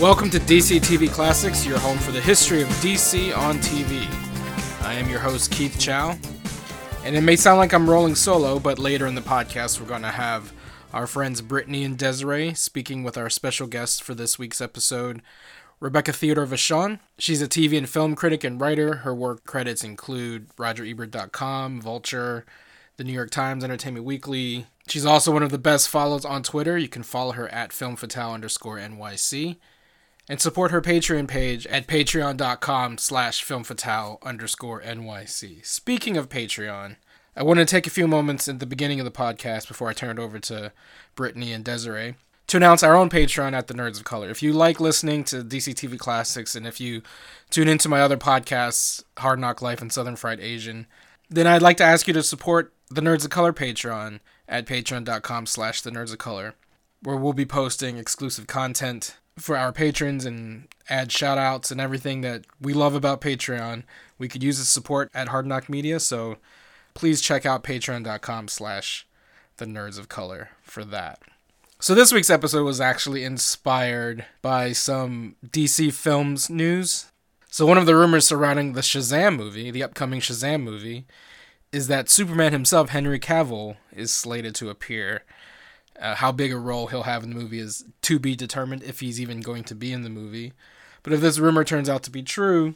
Welcome to DC TV Classics, your home for the history of DC on TV. I am your host, Keith Chow. And it may sound like I'm rolling solo, but later in the podcast, we're going to have our friends Brittany and Desiree speaking with our special guests for this week's episode, Rebecca Theodore Vachon. She's a TV and film critic and writer. Her work credits include RogerEbert.com, Vulture, The New York Times, Entertainment Weekly. She's also one of the best follows on Twitter. You can follow her at FilmFatale underscore NYC and support her Patreon page at patreon.com slash filmfatale underscore NYC. Speaking of Patreon, I want to take a few moments at the beginning of the podcast before I turn it over to Brittany and Desiree to announce our own Patreon at the Nerds of Color. If you like listening to DC TV Classics and if you tune into my other podcasts, Hard Knock Life and Southern Fried Asian, then I'd like to ask you to support the Nerds of Color Patreon at patreon.com slash the Nerds of Color, where we'll be posting exclusive content for our patrons and add shout outs and everything that we love about Patreon. We could use the support at Hard Knock Media, so please check out patreon.com slash the nerds of color for that. So this week's episode was actually inspired by some DC Films news. So one of the rumors surrounding the Shazam movie, the upcoming Shazam movie, is that Superman himself, Henry Cavill, is slated to appear uh, how big a role he'll have in the movie is to be determined if he's even going to be in the movie. But if this rumor turns out to be true,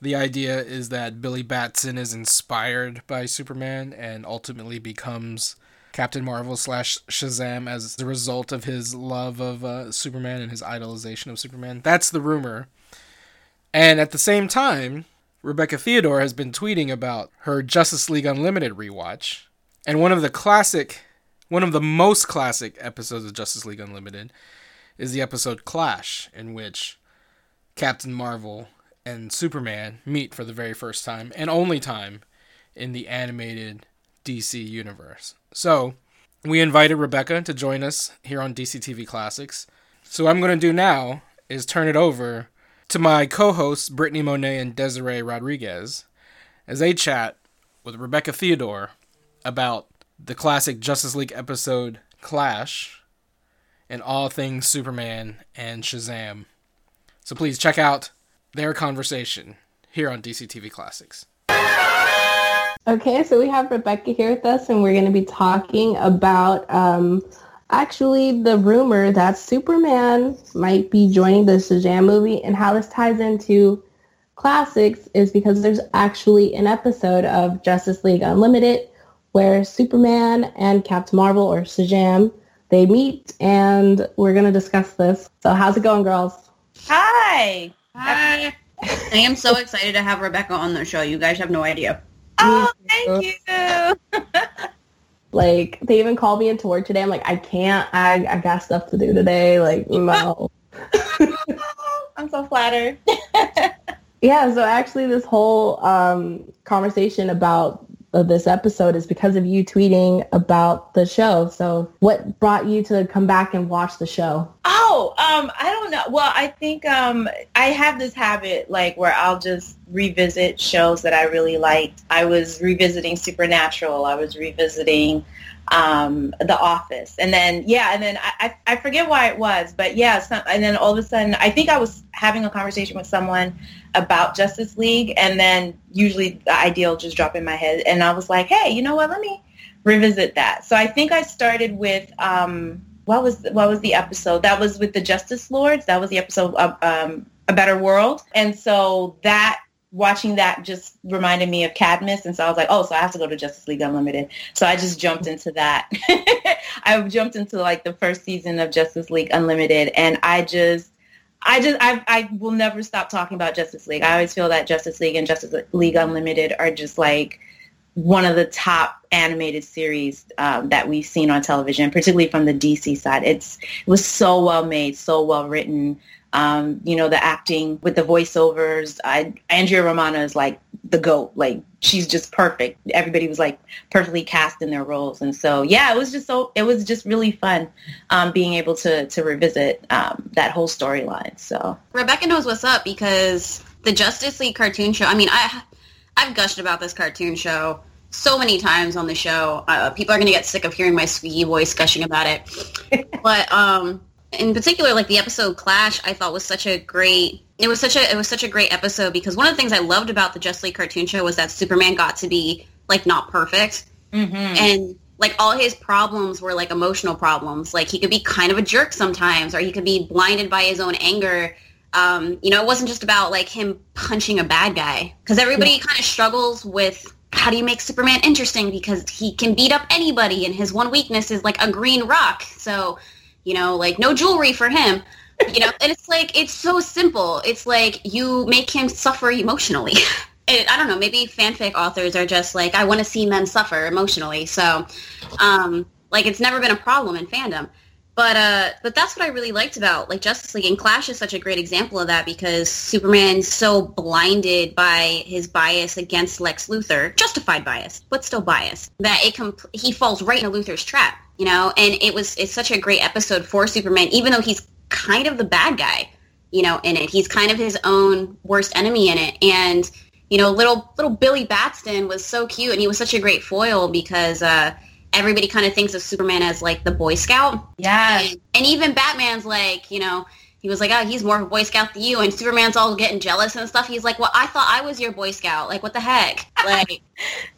the idea is that Billy Batson is inspired by Superman and ultimately becomes Captain Marvel slash Shazam as the result of his love of uh, Superman and his idolization of Superman. That's the rumor. And at the same time, Rebecca Theodore has been tweeting about her Justice League Unlimited rewatch. And one of the classic one of the most classic episodes of Justice League Unlimited is the episode Clash, in which Captain Marvel and Superman meet for the very first time and only time in the animated DC universe. So, we invited Rebecca to join us here on DC TV Classics. So, I'm going to do now is turn it over to my co hosts, Brittany Monet and Desiree Rodriguez, as they chat with Rebecca Theodore about the classic Justice League episode Clash, and all things Superman and Shazam. So please check out their conversation here on DC TV Classics. Okay, so we have Rebecca here with us, and we're going to be talking about um, actually the rumor that Superman might be joining the Shazam movie, and how this ties into classics is because there's actually an episode of Justice League Unlimited where Superman and Captain Marvel or Shazam they meet and we're gonna discuss this. So how's it going, girls? Hi. Hi. I am so excited to have Rebecca on the show. You guys have no idea. Oh, thank you. like they even called me into work today. I'm like, I can't. I I got stuff to do today. Like no. I'm so flattered. yeah. So actually, this whole um, conversation about of this episode is because of you tweeting about the show. So what brought you to come back and watch the show? Oh, um, I don't know. Well, I think um, I have this habit like where I'll just revisit shows that I really liked. I was revisiting Supernatural. I was revisiting um, The Office, and then yeah, and then I, I, I forget why it was, but yeah, some, and then all of a sudden I think I was having a conversation with someone about Justice League, and then usually the idea just drop in my head, and I was like, hey, you know what? Let me revisit that. So I think I started with um, what was what was the episode? That was with the Justice Lords. That was the episode of um, A Better World, and so that watching that just reminded me of Cadmus, and so I was like, oh, so I have to go to Justice League Unlimited. So I just jumped into that. I jumped into like the first season of Justice League Unlimited, and I just I just I I will never stop talking about Justice League. I always feel that Justice League and Justice League Unlimited are just like one of the top animated series um, that we've seen on television, particularly from the DC side. It's it was so well made, so well written. Um, you know, the acting with the voiceovers. I, Andrea Romano is like the goat. Like she's just perfect. Everybody was like perfectly cast in their roles, and so yeah, it was just so it was just really fun um, being able to to revisit um, that whole storyline. So Rebecca knows what's up because the Justice League cartoon show. I mean, I I've gushed about this cartoon show so many times on the show. Uh, people are going to get sick of hearing my squeaky voice gushing about it. but um, in particular, like the episode Clash, I thought was such a great. It was such a it was such a great episode because one of the things I loved about the Justice League cartoon show was that Superman got to be like not perfect, Mm-hmm. and like all his problems were like emotional problems. Like he could be kind of a jerk sometimes, or he could be blinded by his own anger. Um, you know, it wasn't just about like him punching a bad guy because everybody kind of struggles with how do you make Superman interesting because he can beat up anybody and his one weakness is like a green rock. So, you know, like no jewelry for him. You know, and it's like it's so simple. It's like you make him suffer emotionally. And I don't know, maybe fanfic authors are just like, I want to see men suffer emotionally. So, um, like it's never been a problem in fandom. But uh, but that's what I really liked about like Justice League and Clash is such a great example of that because Superman's so blinded by his bias against Lex Luthor, justified bias, but still bias, that it comp- he falls right into Luthor's trap, you know. And it was it's such a great episode for Superman, even though he's kind of the bad guy, you know, in it. He's kind of his own worst enemy in it, and you know, little little Billy Batson was so cute, and he was such a great foil because uh, everybody kind of thinks of Superman as like the Boy Scout, Yeah. and, and even Batman's like, you know, he was like, oh, he's more of a Boy Scout than you, and Superman's all getting jealous and stuff. He's like, well, I thought I was your Boy Scout. Like, what the heck? Like,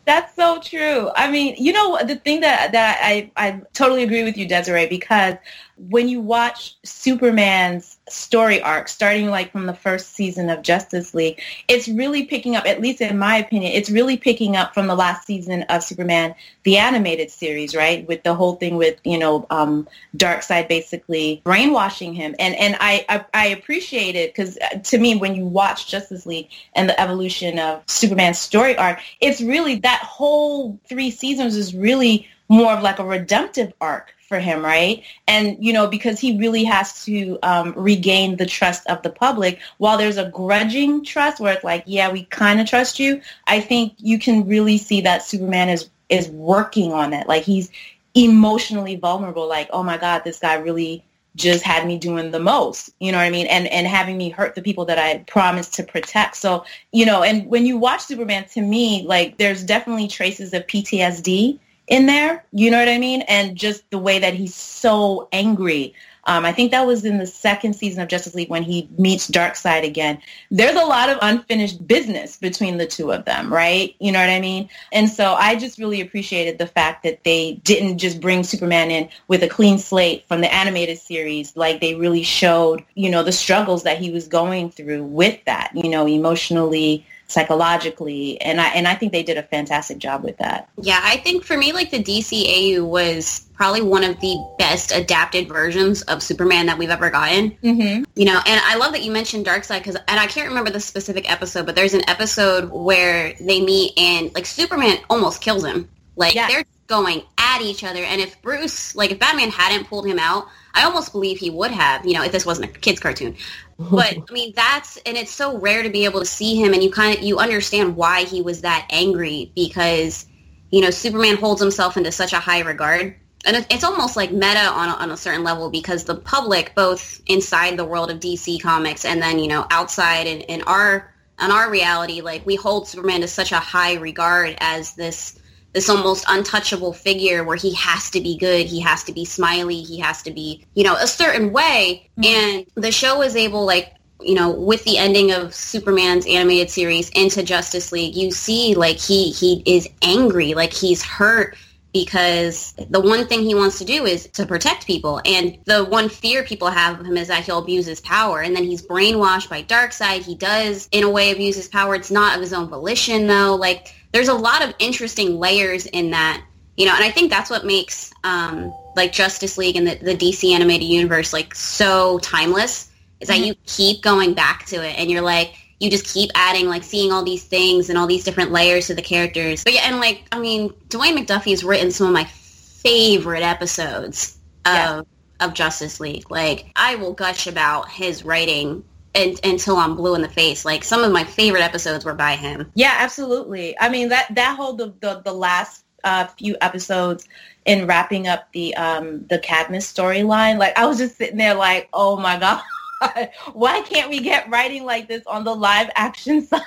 That's so true. I mean, you know, the thing that that I I totally agree with you, Desiree, because when you watch Superman's story arc, starting like from the first season of Justice League, it's really picking up. At least in my opinion, it's really picking up from the last season of Superman, the animated series, right? With the whole thing with you know um, Darkseid basically brainwashing him, and and I I, I appreciate it because to me, when you watch Justice League and the evolution of Superman's story arc, it's really that whole three seasons is really more of like a redemptive arc for him, right? And you know, because he really has to um, regain the trust of the public. While there's a grudging trust, where it's like, yeah, we kind of trust you. I think you can really see that Superman is is working on it. Like he's emotionally vulnerable. Like, oh my God, this guy really just had me doing the most, you know what I mean? And and having me hurt the people that I promised to protect. So, you know, and when you watch Superman, to me, like there's definitely traces of PTSD in there, you know what I mean? And just the way that he's so angry. Um, I think that was in the second season of Justice League when he meets Darkseid again. There's a lot of unfinished business between the two of them, right? You know what I mean? And so I just really appreciated the fact that they didn't just bring Superman in with a clean slate from the animated series. Like they really showed, you know, the struggles that he was going through with that, you know, emotionally, psychologically. And I, and I think they did a fantastic job with that. yeah, I think for me, like the DCAU was probably one of the best adapted versions of Superman that we've ever gotten. Mm-hmm. You know, and I love that you mentioned Darkseid because, and I can't remember the specific episode, but there's an episode where they meet and like Superman almost kills him. Like Yeah. they're going at each other, and if Bruce, like if Batman hadn't pulled him out, I almost believe he would have. You know, if this wasn't a kids cartoon. But I mean, that's and it's so rare to be able to see him, and you kind of you understand why he was that angry because you know Superman holds himself into such a high regard and it- it's almost like meta on a, on a certain level because the public, both inside the world of DC Comics and then you know outside in, in our in our reality, like we hold Superman to such a high regard as this this almost untouchable figure where he has to be good, he has to be smiley, he has to be you know a certain way, mm-hmm. and the show is able like you know, with the ending of Superman's animated series into Justice League, you see like he he is angry, like he's hurt because the one thing he wants to do is to protect people. And the one fear people have of him is that he'll abuse his power. And then he's brainwashed by Darkseid. He does, in a way, abuse his power. It's not of his own volition, though. Like, there's a lot of interesting layers in that, you know, and I think that's what makes, um, like, Justice League and the, the DC animated universe, like, so timeless, is that you keep going back to it. And you're like, you just keep adding, like, seeing all these things and all these different layers to the characters. But yeah, and like, I mean, Dwayne McDuffie has written some of my favorite episodes of Yeah. of Justice League. Like, I will gush about his writing and, until I'm blue in the face. Like, some of my favorite episodes were by him. Yeah, absolutely. I mean that that whole the the, the last uh, few episodes in wrapping up the um the Cadmus storyline, like I was just sitting there like, oh my god, why can't we get writing like this on the live action side?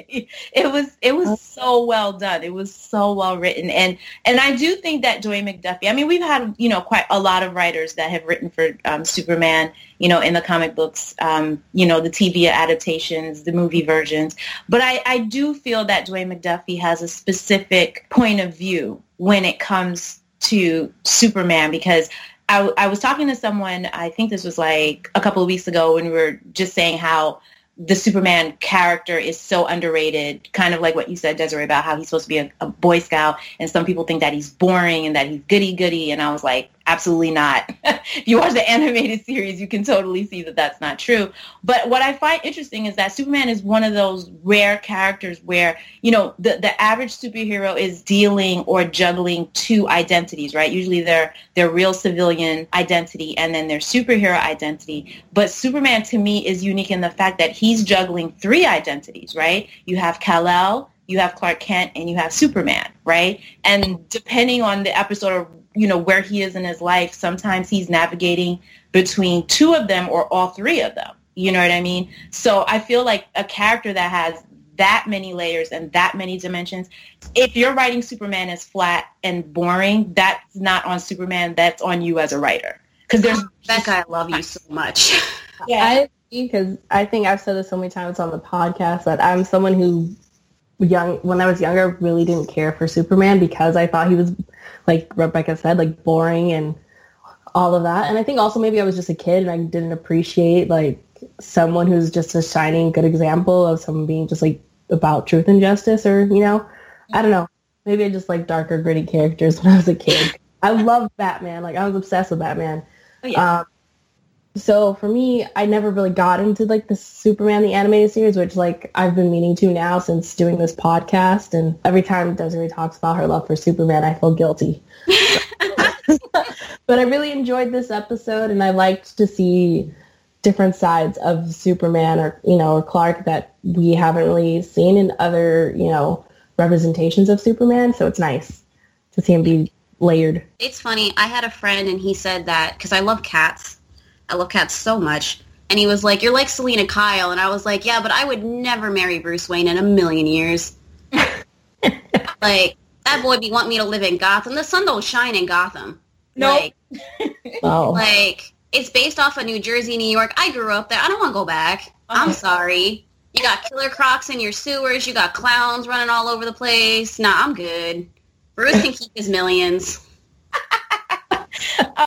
it was it was so well done. It was so well written, and and I do think that Dwayne McDuffie. I mean, we've had you know quite a lot of writers that have written for um, Superman. You know, in the comic books, um, you know, the TV adaptations, the movie versions. But I I do feel that Dwayne McDuffie has a specific point of view when it comes to Superman because I, I was talking to someone, I think this was like a couple of weeks ago when we were just saying how the Superman character is so underrated, kind of like what you said, Desiree, about how he's supposed to be a, a Boy Scout, and some people think that he's boring and that he's goody goody, and I was like, absolutely not. if you watch the animated series, you can totally see that that's not true. But what I find interesting is that Superman is one of those rare characters where, you know, the, the average superhero is dealing or juggling two identities, right? Usually they're their real civilian identity and then their superhero identity. But Superman to me is unique in the fact that he's juggling three identities, right? You have Kal-El, you have Clark Kent, and you have Superman, right? And depending on the episode or you know, where he is in his life, sometimes he's navigating between two of them or all three of them. You know what I mean? So I feel like a character that has that many layers and that many dimensions, if you're writing Superman as flat and boring, that's not on Superman, that's on you as a writer. Because there's oh, Becca, I love you so much. Yeah, I because I think I've said this so many times on the podcast that I'm someone who young when I was younger really didn't care for Superman because I thought he was like Rebecca said, like boring and all of that. And I think also maybe I was just a kid and I didn't appreciate like someone who's just a shining good example of someone being just like about truth and justice or, you know, I don't know. Maybe I just like darker, gritty characters when I was a kid. I love Batman. Like I was obsessed with Batman. Oh, yeah. Um, so for me, I never really got into like the Superman the animated series, which like I've been meaning to now since doing this podcast. And every time Desiree talks about her love for Superman, I feel guilty. but I really enjoyed this episode, and I liked to see different sides of Superman or you know or Clark that we haven't really seen in other you know representations of Superman. So it's nice to see him be layered. It's funny. I had a friend, and he said that because I love cats I love cats so much. And he was like, you're like Selina Kyle. And I was like, yeah, but I would never marry Bruce Wayne in a million years. like, that boy be want me to live in Gotham. The sun don't shine in Gotham. No. Like, oh. like, it's based off of New Jersey, New York. I grew up there. I don't want to go back. I'm sorry. You got killer crocs in your sewers. You got clowns running all over the place. Nah, I'm good. Bruce can keep his millions.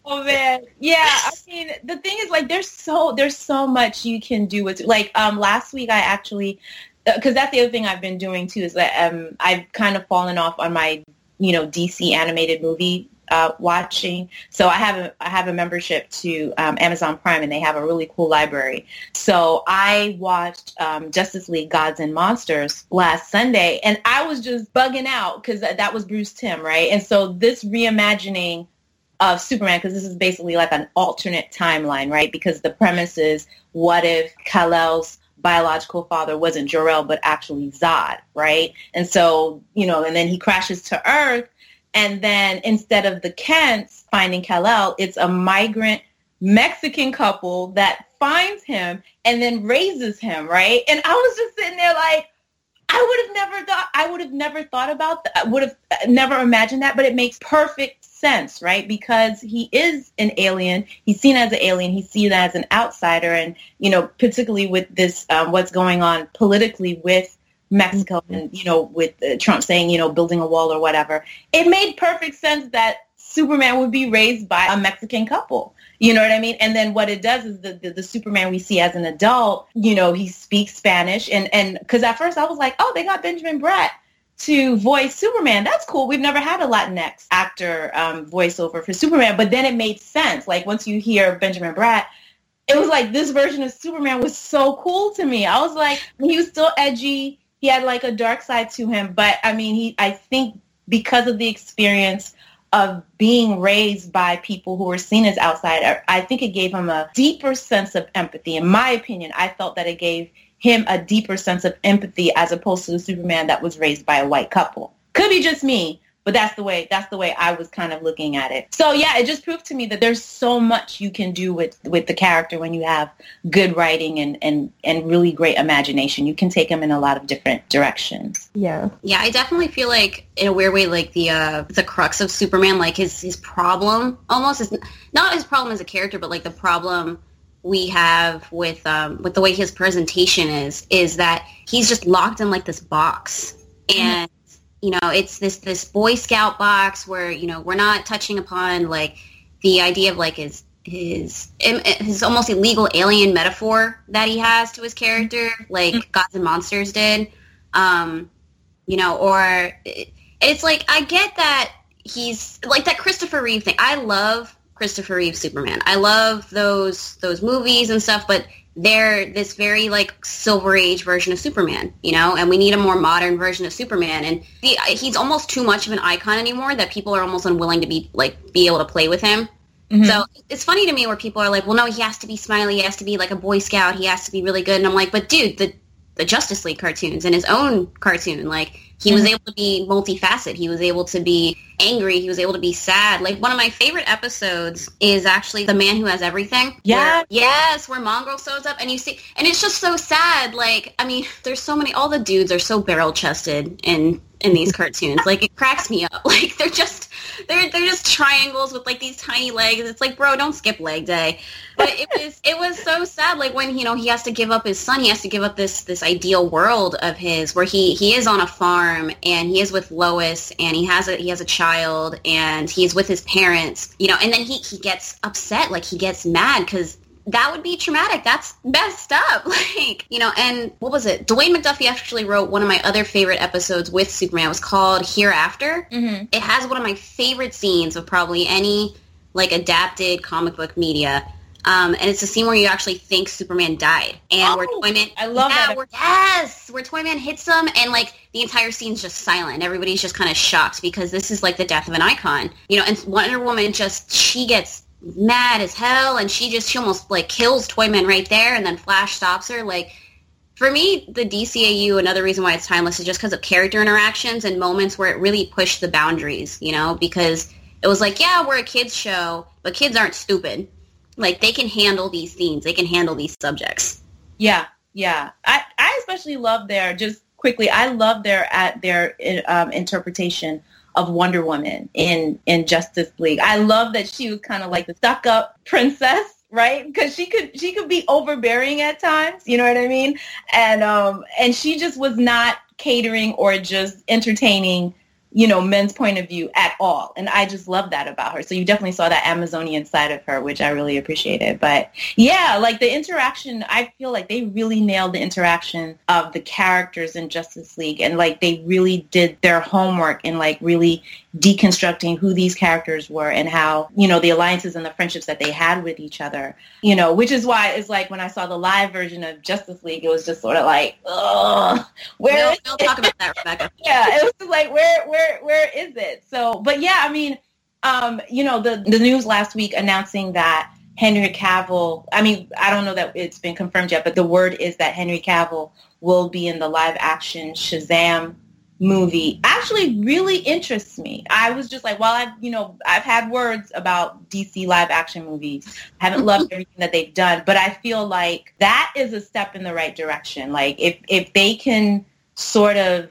Oh man, yeah. I mean, the thing is, like, there's so there's so much you can do with like um last week I actually because uh, that's the other thing I've been doing too is that um I've kind of fallen off on my you know DC animated movie uh, watching. So I have a I have a membership to um, Amazon Prime, and they have a really cool library. So I watched um, Justice League: Gods and Monsters last Sunday, and I was just bugging out because that, that was Bruce Timm, right? And so this reimagining of Superman because this is basically like an alternate timeline, right? Because the premise is what if Kal-El's biological father wasn't Jor-El but actually Zod, right? And so, you know, and then he crashes to Earth and then instead of the Kents finding Kal-El, it's a migrant Mexican couple that finds him and then raises him, right? And I was just sitting there like, I would have never thought I would have never thought about that. I Would have uh, never imagined that, but it makes perfect sense, right? Because he is an alien. He's seen as an alien. He's seen as an outsider. And, you know, particularly with this, um, what's going on politically with Mexico mm-hmm. and, you know, with uh, Trump saying, you know, building a wall or whatever, it made perfect sense that Superman would be raised by a Mexican couple. You know what I mean? And then what it does is the, the, the, Superman we see as an adult, you know, he speaks Spanish. And, and cause at first I was like, oh, they got Benjamin Bratt to voice Superman. That's cool. We've never had a Latinx actor um, voiceover for Superman, but then it made sense. Like once you hear Benjamin Bratt, it was like this version of Superman was so cool to me. I was like, he was still edgy. He had like a dark side to him, but I mean, he. I think because of the experience of being raised by people who were seen as outsider, I think it gave him a deeper sense of empathy. In my opinion, I felt that it gave him a deeper sense of empathy as opposed to the Superman that was raised by a white couple. Could be just me, but that's the way that's the way I was kind of looking at it. So yeah, it just proved to me that there's so much you can do with with the character when you have good writing and and and really great imagination. You can take them in a lot of different directions. Yeah. Yeah, I definitely feel like in a weird way like the uh the crux of Superman like his his problem almost is not his problem as a character but like the problem we have with um with the way his presentation is is that he's just locked in like this box. And you know it's this this boy scout box where you know we're not touching upon like the idea of like his his his almost illegal alien metaphor that he has to his character like gods and monsters did. Um you know or it's like i get that he's like that christopher reeve thing. I love christopher reeve superman. I love those those movies and stuff but they're this very like silver age version of superman you know? And we need a more modern version of superman. And the, he's almost too much of an icon anymore that people are almost unwilling to be like be able to play with him. Mm-hmm. so it's funny to me where people are like well no he has to be smiley. He has to be like a boy scout. He has to be really good. And i'm like but dude the the justice league cartoons and his own cartoon like he was mm-hmm. able to be multifaceted. He was able to be angry. He was able to be sad. Like one of my favorite episodes is actually The Man Who Has Everything. Yeah. Where, yes, where Mongul shows up and you see, and it's just so sad. Like, I mean, there's so many, all the dudes are so barrel chested in, in these cartoons. Like it cracks me up. Like they're just, they're, they're just triangles with like these tiny legs. It's like, bro, don't skip leg day. But it was, it was so sad. Like when, you know, he has to give up his son, he has to give up this, this ideal world of his where he, he is on a farm and he is with Lois and he has a he has a child and he's with his parents, you know, and then he, he gets upset, like he gets mad because that would be traumatic. That's messed up. Like, you know, and what was it? Dwayne McDuffie actually wrote one of my other favorite episodes with Superman. It was called Hereafter. Mm-hmm. It has one of my favorite scenes of probably any like adapted comic book media. Um, and it's a scene where you actually think Superman died, and oh, where Toyman, I love yeah, that. Where, yes, where Toyman hits him, and like the entire scene's just silent. Everybody's just kind of shocked because this is like the death of an icon, you know. And Wonder Woman just she gets mad as hell, and she just she almost like kills Toyman right there, and then Flash stops her. Like for me, the DCAU, another reason why it's timeless is just because of character interactions and moments where it really pushed the boundaries, you know, because it was like, yeah, we're a kids show, but kids aren't stupid like they can handle these themes. They can handle these subjects. Yeah, yeah. I, I especially love their just quickly. I love their at their um, interpretation of Wonder Woman in in Justice League. I love that she was kind of like the stuck up princess, right? Because she could she could be overbearing at times. You know what I mean? And um and she just was not catering or just entertaining you know, men's point of view at all. And I just love that about her. So you definitely saw that Amazonian side of her, which I really appreciated. But yeah, like the interaction, I feel like they really nailed the interaction of the characters in Justice League. And like they really did their homework and like really deconstructing who these characters were and how, you know, the alliances and the friendships that they had with each other, you know, which is why it's like when I saw the live version of Justice League, it was just sort of like, ugh, where we'll, we'll talk about that, Rebecca. yeah, it was like, where, where, where is it? So, but yeah, I mean, um, you know, the, the news last week announcing that Henry Cavill, I mean, I don't know that it's been confirmed yet, but the word is that Henry Cavill will be in the live action Shazam movie actually really interests me. I was just like, well, I've, you know, I've had words about DC live action movies. I haven't loved everything that they've done, but I feel like that is a step in the right direction. Like if, if they can sort of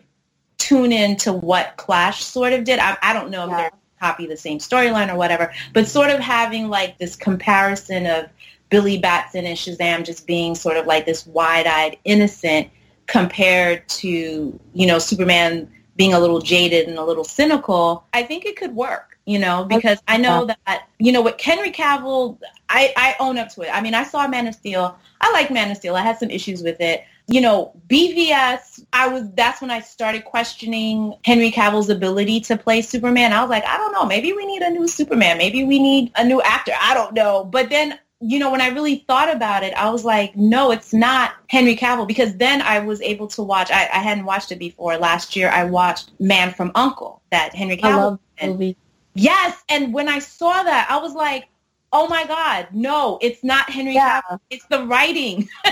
tune in to what Clash sort of did, I, I don't know if yeah. they're copy the same storyline or whatever, but sort of having like this comparison of Billy Batson and Shazam just being sort of like this wide-eyed innocent compared to, you know, Superman being a little jaded and a little cynical, I think it could work, you know, oh, because I know that, you know, with Henry Cavill, I, I own up to it. I mean, I saw Man of Steel. I like Man of Steel. I had some issues with it. You know, BVS, I was, that's when I started questioning Henry Cavill's ability to play Superman. I was like, I don't know, maybe we need a new Superman. Maybe we need a new actor. I don't know. But then you know, when I really thought about it, I was like, no, it's not Henry Cavill because then I was able to watch. I, I hadn't watched it before. Last year, I watched Man from Uncle that Henry Cavill. I movie. Yes, and when I saw that, I was like, oh my God, no, it's not Henry yeah. Cavill. It's the writing.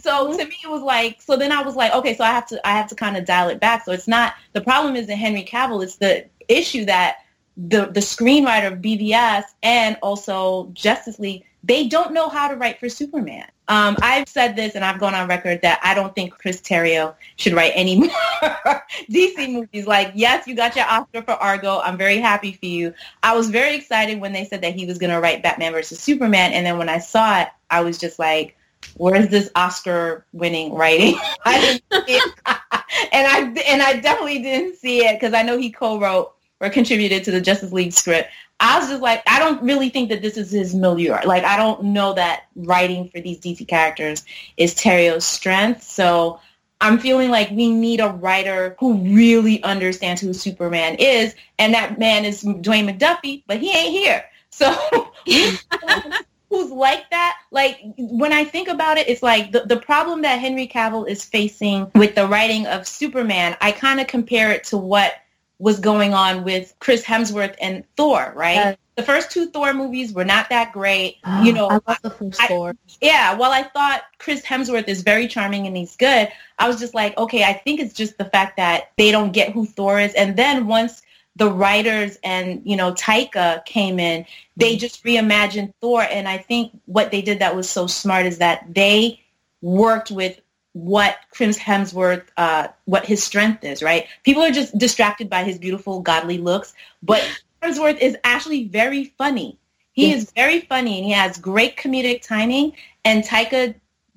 so mm-hmm. to me, it was like. So then I was like, okay, so I have to I have to kind of dial it back. So it's not the problem isn't Henry Cavill. It's the issue that the the screenwriter of BVS and also Justice League they don't know how to write for Superman. Um, I've said this and I've gone on record that I don't think Chris Terrio should write any more DC movies. Like, yes, you got your Oscar for Argo. I'm very happy for you. I was very excited when they said that he was going to write Batman versus Superman. And then when I saw it, I was just like, where's this Oscar winning writing? I didn't see it. and I, and I definitely didn't see it because I know he co-wrote or contributed to the Justice League script. I was just like, I don't really think that this is his milieu. Like, I don't know that writing for these DC characters is Terrio's strength. So I'm feeling like we need a writer who really understands who Superman is. And that man is Dwayne McDuffie, but he ain't here. So who's like that? Like, when I think about it, it's like the, the problem that Henry Cavill is facing with the writing of Superman, I kind of compare it to what was going on with Chris Hemsworth and Thor, right? Yes. The first two Thor movies were not that great. Oh, you know, I love the first I, Thor. Yeah, while I thought Chris Hemsworth is very charming and he's good, I was just like, okay, I think it's just the fact that they don't get who Thor is. And then once the writers and, you know, Taika came in, they just reimagined Thor. And I think what they did that was so smart is that they worked with what Chris Hemsworth, uh, what his strength is, right? People are just distracted by his beautiful, godly looks, but Hemsworth is actually very funny. He yes. is very funny and he has great comedic timing and Taika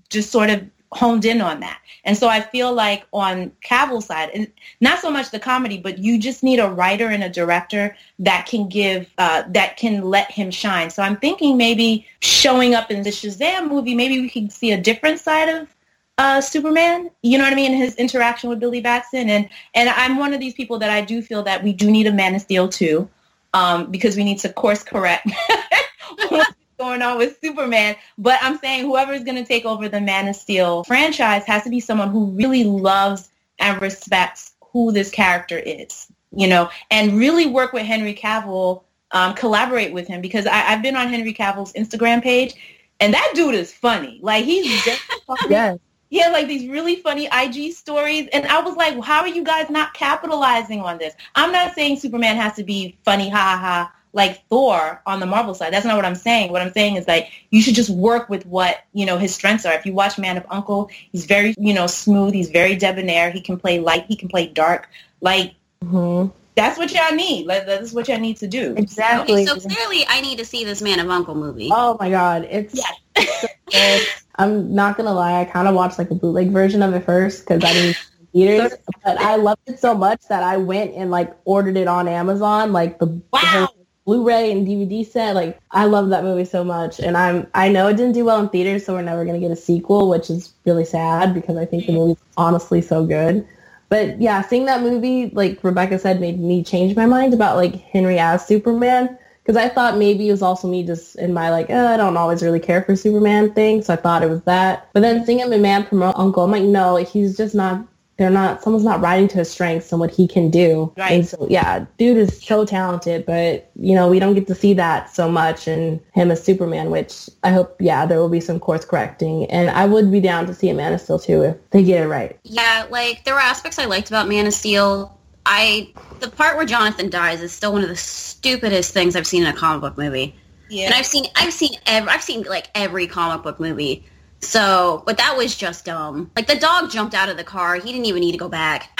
just sort of honed in on that. And so I feel like on Cavill's side, and not so much the comedy, but you just need a writer and a director that can give, uh, that can let him shine. So I'm thinking maybe showing up in the Shazam movie, maybe we can see a different side of uh, Superman. You know what I mean? His interaction with Billy Batson, and and I'm one of these people that I do feel that we do need a Man of Steel too, um, because we need to course correct what's going on with Superman. But I'm saying whoever is going to take over the Man of Steel franchise has to be someone who really loves and respects who this character is. You know, and really work with Henry Cavill. Um, collaborate with him because I, I've been on Henry Cavill's Instagram page, and that dude is funny. Like he's just yes he had like these really funny IG stories. And I was like, well, how are you guys not capitalizing on this? I'm not saying Superman has to be funny, ha ha ha, like Thor on the Marvel side. That's not what I'm saying. What I'm saying is like you should just work with what, you know, his strengths are. If you watch Man of Uncle, he's very, you know, smooth. He's very debonair. He can play light. He can play dark. Like, mm-hmm. that's what y'all need. Like, that's what y'all need to do. Exactly. Okay, so clearly I need to see this Man of Uncle movie. Oh my God. It's, I'm not gonna lie, I kind of watched like a bootleg version of it first because I didn't see it in theaters, but I loved it so much that I went and like ordered it on Amazon, like the, wow. the Blu-ray and DVD set. Like I love that movie so much, and I'm I know it didn't do well in theaters, so we're never gonna get a sequel, which is really sad because I think the movie's honestly so good. But yeah, seeing that movie, like Rebecca said, made me change my mind about like Henry as Superman because I thought maybe it was also me just in my like oh, I don't always really care for Superman thing, so I thought it was that. But then seeing him in Man from Uncle, I'm like, no, he's just not. They're not. Someone's not riding to his strengths and what he can do. Right. And so yeah, dude is so talented, but you know we don't get to see that so much in him as Superman. Which I hope, yeah, there will be some course correcting, and I would be down to see a Man of Steel too if they get it right. Yeah, like there were aspects I liked about Man of Steel I the part where Jonathan dies is still one of the stupidest things I've seen in a comic book movie. Yeah. And I've seen I've seen every, I've seen like every comic book movie. So, but that was just dumb. Like the dog jumped out of the car. He didn't even need to go back.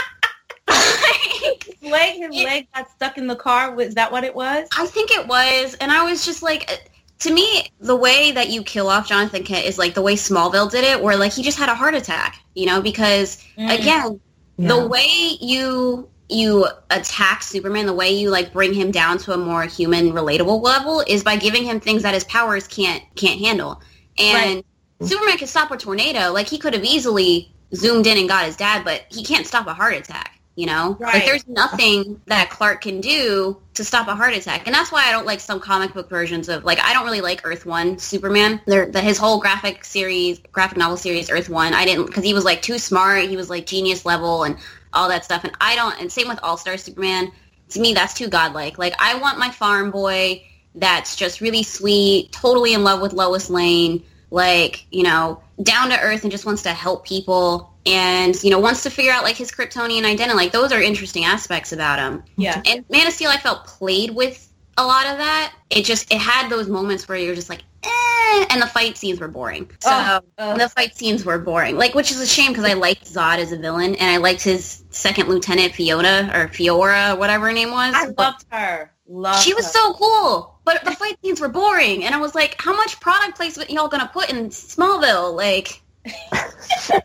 like, leg, his it, leg got stuck in the car. Was that what it was? I think it was, and I was just like, to me, the way that you kill off Jonathan Kent is like the way Smallville did it, where like he just had a heart attack. You know, because mm. again, yeah. the way you you attack Superman, the way you like bring him down to a more human, relatable level is by giving him things that his powers can't can't handle. And right. Superman can stop a tornado. Like he could have easily zoomed in and got his dad, but he can't stop a heart attack. You know, right. like there's nothing that Clark can do to stop a heart attack, and that's why I don't like some comic book versions of like I don't really like Earth One Superman. There, the, his whole graphic series, graphic novel series, Earth One. I didn't because he was like too smart. He was like genius level, and all that stuff. And I don't, and same with All Star Superman. To me, that's too godlike. Like, I want my farm boy that's just really sweet, totally in love with Lois Lane, like, you know, down to earth and just wants to help people. and you know wants to figure out like his Kryptonian identity. Like those are interesting aspects about him. Yeah. And Man of Steel, I felt played with a lot of that. It just it had those moments where you're just like, eh, and the fight scenes were boring. So Oh, oh. the fight scenes were boring, like which is a shame because I liked Zod as a villain and I liked his second lieutenant Fiona or Fiora, whatever her name was. I loved her. Loved she was her. so cool, but the fight scenes were boring, and I was like, how much product placement y'all gonna put in Smallville? Like,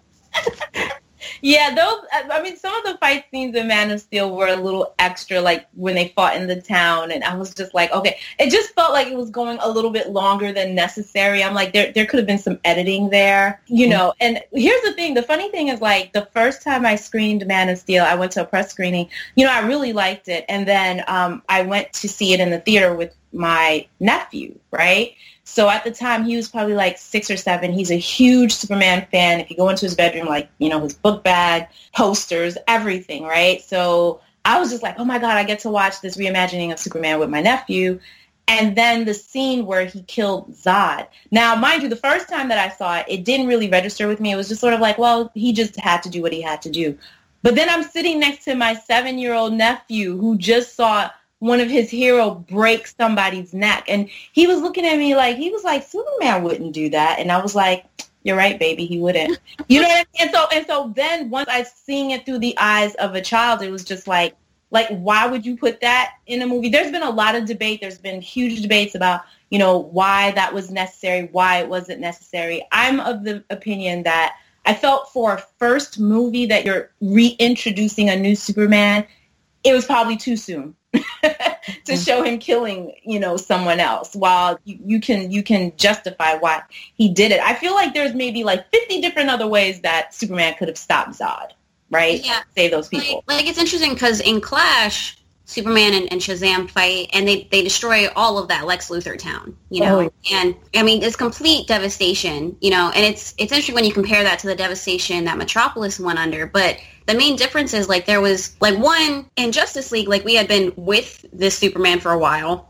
Yeah, those. I I mean, some of the fight scenes in Man of Steel were a little extra, like when they fought in the town, and I was just like, okay, it just felt like it was going a little bit longer than necessary. I'm like, there, there could have been some editing there, you know. And here's the thing: the funny thing is, like, the first time I screened Man of Steel, I went to a press screening. You know, I really liked it, and then um, I went to see it in the theater with my nephew, right? So at the time, he was probably like six or seven. He's a huge Superman fan. If you go into his bedroom, like, you know, his book bag, posters, everything, right? So I was just like, oh my God, I get to watch this reimagining of Superman with my nephew. And then the scene where he killed Zod. Now, mind you, the first time that I saw it, it didn't really register with me. It was just sort of like, well, he just had to do what he had to do. But then I'm sitting next to my seven-year-old nephew who just saw one of his hero break somebody's neck. And he was looking at me like, he was like, Superman wouldn't do that. And I was like, you're right, baby, he wouldn't. You know what I mean? And so, and so then once I seeing it through the eyes of a child, it was just like, like, why would you put that in a movie? There's been a lot of debate. There's been huge debates about, you know, why that was necessary, why it wasn't necessary. I'm of the opinion that I felt for a first movie that you're reintroducing a new Superman, it was probably too soon to show him killing, you know, someone else. While you, you can you can justify why he did it. I feel like there's maybe like 50 different other ways that Superman could have stopped Zod, right? Yeah. Save those like, people. like it's interesting because in Clash, Superman and, and Shazam fight, and they they destroy all of that Lex Luthor town, you know, Oh. and I mean it's complete devastation, you know, and it's it's interesting when you compare that to the devastation that Metropolis went under, but the main difference is like there was like one in Justice League, like we had been with this Superman for a while,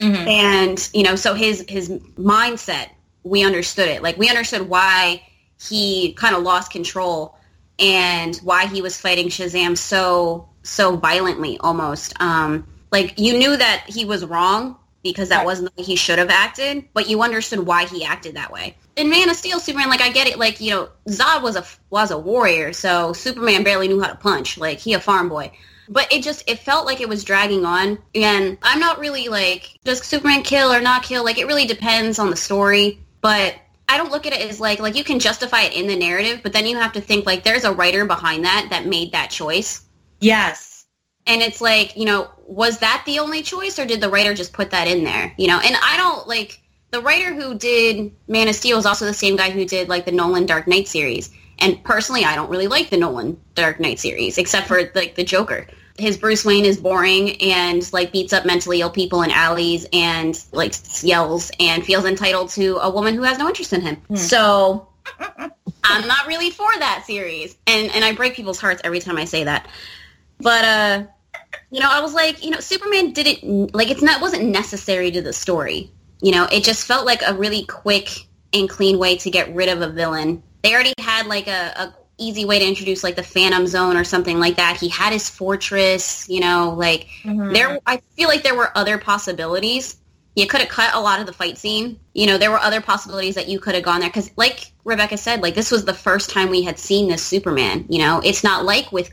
Mhm. and you know so his his mindset we understood it like we understood why he kind of lost control and why he was fighting shazam so so violently almost um like you knew that he was wrong because that Right. wasn't the way he should have acted but you understood why he acted that way in man of steel superman like i get it like you know zod was a was a warrior so superman barely knew how to punch like he a farm boy. But it just it felt like it was dragging on and i'm not really like does superman kill or not kill like it really depends on the story but i don't look at it as like like you can justify it in the narrative but then you have to think like there's a writer behind that that made that choice. Yes. and it's like you know was that the only choice or did the writer just put that in there you know? And i don't like the writer who did man of steel is also the same guy who did like the nolan dark knight series. And personally i don't really like the nolan dark knight series except for like the joker. His bruce wayne is boring and like beats up mentally ill people in alleys and like yells and feels entitled to a woman who has no interest in him. So i'm not really for that series. And and i break people's hearts every time i say that. But uh you know i was like you know superman didn't like it's not wasn't necessary to the story you know it just felt like a really quick and clean way to get rid of a villain. They already had like a, a easy way to introduce like the phantom zone or something like that. He had his fortress you know like Mhm. there i feel like there were other possibilities. You could have cut a lot of the fight scene. You know there were other possibilities that you could have gone there. Because like rebecca said like this was the first time we had seen this superman you know? It's not like with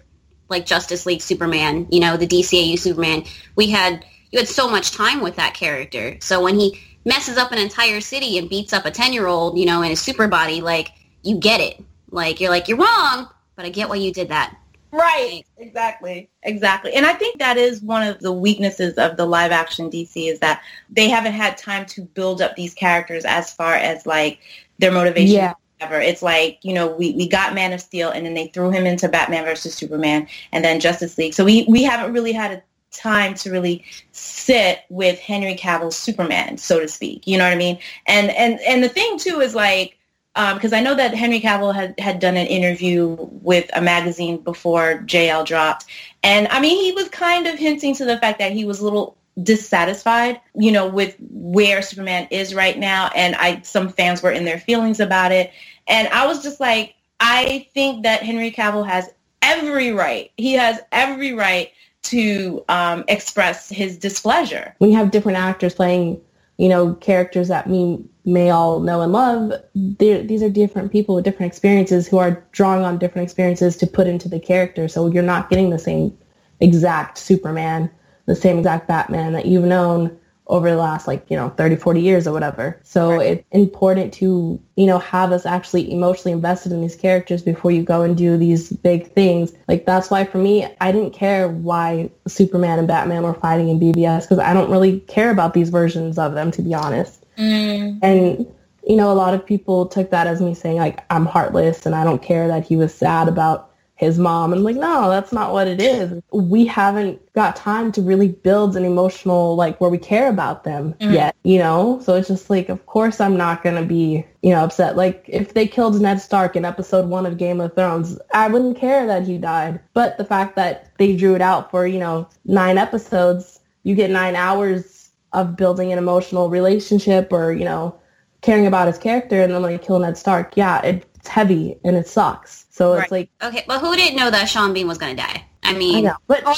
like justice league superman you know the dcau superman. We had you had so much time with that character. So when he messes up an entire city and beats up a 10 year old you know in a super body like you get it like you're like you're wrong but i get why you did that Right. Exactly. Exactly. And I think that is one of the weaknesses of the live action DC is that they haven't had time to build up these characters as far as like their motivation. Yeah. Ever. It's like, you know, we, we got Man of Steel and then they threw him into Batman versus Superman and then Justice League. So we, we haven't really had a time to really sit with Henry Cavill's Superman, so to speak. You know what I mean? And and and the thing too is like um, because I know that Henry Cavill had, had done an interview with a magazine before JL dropped. And I mean, he was kind of hinting to the fact that he was a little dissatisfied, you know, with where Superman is right now. And I, some fans were in their feelings about it. And I was just like, I think that Henry Cavill has every right. He has every right to um, express his displeasure. You have different actors playing, you know, characters that we may all know and love, these are different people with different experiences who are drawing on different experiences to put into the character. So you're not getting the same exact Superman, the same exact Batman that you've known over the last like, you know, 30, 40 years or whatever. So right. it's important to, you know, have us actually emotionally invested in these characters before you go and do these big things. Like that's why for me, I didn't care why Superman and Batman were fighting in BVS because I don't really care about these versions of them, to be honest. Mm. And you know, a lot of people took that as me saying like I'm heartless and I don't care that he was sad about his mom. And I'm like, no, that's not what it is. We haven't got time to really build an emotional, like, where we care about them mm-hmm. yet, you know? So it's just like, of course I'm not going to be, you know, upset. Like, if they killed Ned Stark in episode one of Game of Thrones, I wouldn't care that he died. But the fact that they drew it out for, you know, nine episodes, you get nine hours of building an emotional relationship or, you know, caring about his character and then like kill Ned Stark. Yeah, it's heavy and it sucks. So right. it's like okay, but who didn't know that Sean Bean was going to die? I mean, I know, but oh,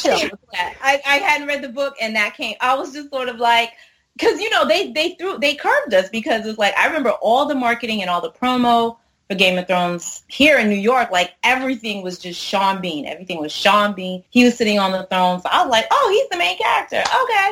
I, I hadn't read the book, and that came. I was just sort of like, because you know they they threw they curved us because it's like I remember all the marketing and all the promo for Game of Thrones here in New York. Like everything was just Sean Bean. Everything was Sean Bean. He was sitting on the throne. So I was like, oh, he's the main character. Okay.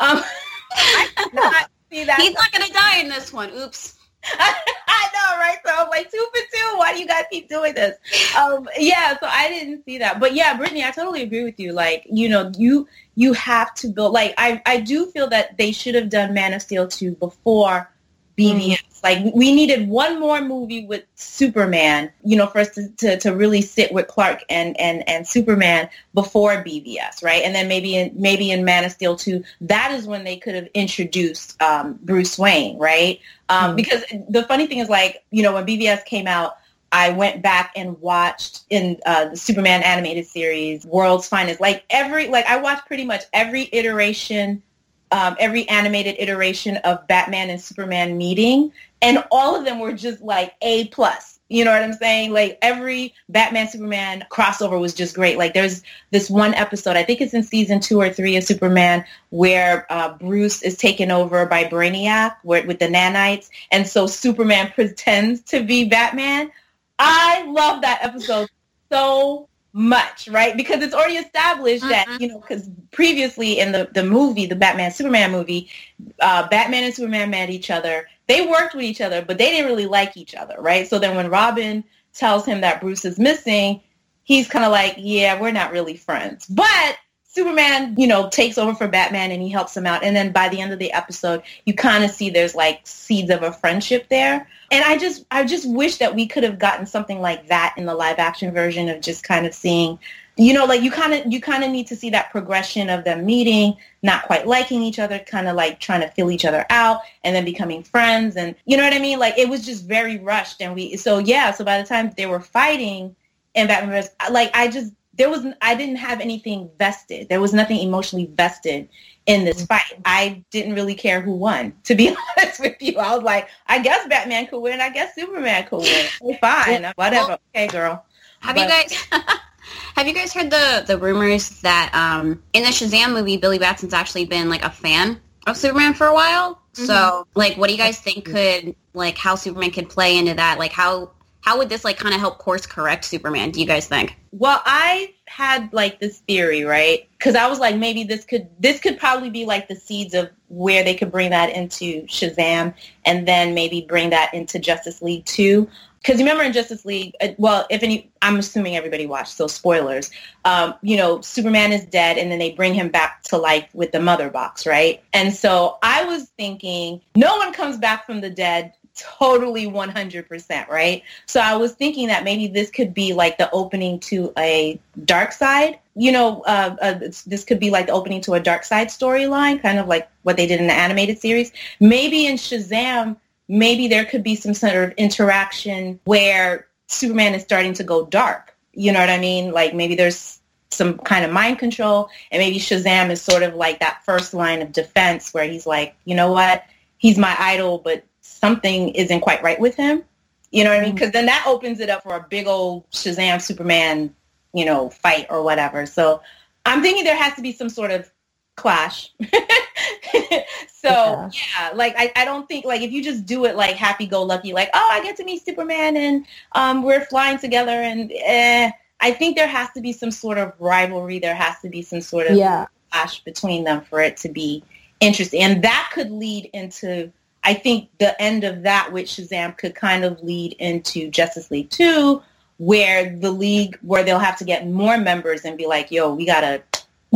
Um, I did not see that. He's not going to die in this one. Oops. I know, right? So I'm like two for two. Why do you guys keep doing this? Um, yeah, so I didn't see that, but yeah, Brittany, I totally agree with you. Like, you know, you you have to build. Like, I I do feel that they should have done Man of Steel two before BVS. Mm-hmm. Like we needed one more movie with Superman, you know, for us to, to, to, really sit with Clark and, and, and Superman before BVS, right? And then maybe in maybe in Man of Steel 2, that is when they could have introduced um, Bruce Wayne, right? Um, mm-hmm. Because the funny thing is like, you know, when BVS came out, I went back and watched in uh, the Superman animated series, World's Finest. Like every, like I watched pretty much every iteration um, every animated iteration of Batman and Superman meeting, and all of them were just like A plus. You know what I'm saying? Like every Batman Superman crossover was just great. Like there's this one episode, I think it's in season two or three of Superman, where uh, Bruce is taken over by Brainiac where, with the nanites, and so Superman pretends to be Batman. I love that episode so much, right? Because it's already established mm-hmm. that, you know, because previously in the, the movie, the Batman Superman movie, uh, Batman and Superman met each other. They worked with each other, but they didn't really like each other, right? So then when Robin tells him that Bruce is missing, he's kind of like, yeah, we're not really friends. But Superman, you know, takes over for Batman and he helps him out. And then by the end of the episode, you kind of see there's like seeds of a friendship there. And I just, I just wish that we could have gotten something like that in the live action version of just kind of seeing, you know, like you kind of, you kind of need to see that progression of them meeting, not quite liking each other, kind of like trying to fill each other out and then becoming friends. And you know what I mean? Like it was just very rushed. And we, so yeah, so by the time they were fighting and Batman was like, I just, there was I didn't have anything vested. There was nothing emotionally vested in this fight. I didn't really care who won. To be honest with you, I was like, I guess Batman could win. I guess Superman could win. fine, whatever. Well, okay, girl. Have but, you guys? have you guys heard the the rumors that um, in the Shazam movie, Billy Batson's actually been like a fan of Superman for a while? Mm-hmm. So, like, what do you guys think could like how Superman could play into that? Like, how how would this like kind of help course correct Superman? Do you guys think? Well, I had like this theory, right? Because I was like, maybe this could this could probably be like the seeds of where they could bring that into Shazam, and then maybe bring that into Justice League too. Because remember in Justice League, uh, well, if any, I'm assuming everybody watched, so spoilers. Um, you know, Superman is dead, and then they bring him back to life with the Mother Box, right? And so I was thinking, no one comes back from the dead totally 100%, right? So I was thinking that maybe this could be like the opening to a dark side, You know, uh, uh, this could be like the opening to a dark side storyline, kind of like what they did in the animated series. Maybe in Shazam, maybe there could be some sort of interaction where Superman is starting to go dark. You know what I mean? Like maybe there's some kind of mind control and maybe Shazam is sort of like that first line of defense where he's like, you know what? He's my idol, but something isn't quite right with him. You know what I mean? Because then that opens it up for a big old Shazam Superman, you know, fight or whatever. So I'm thinking there has to be some sort of clash. so yeah. yeah, like I, I don't think like if you just do it like happy go lucky, like oh I get to meet Superman and um we're flying together and eh, I think there has to be some sort of rivalry. There has to be some sort of yeah. clash between them for it to be interesting, and that could lead into I think the end of that with Shazam could kind of lead into Justice League 2 where the league where they'll have to get more members and be like, yo, we gotta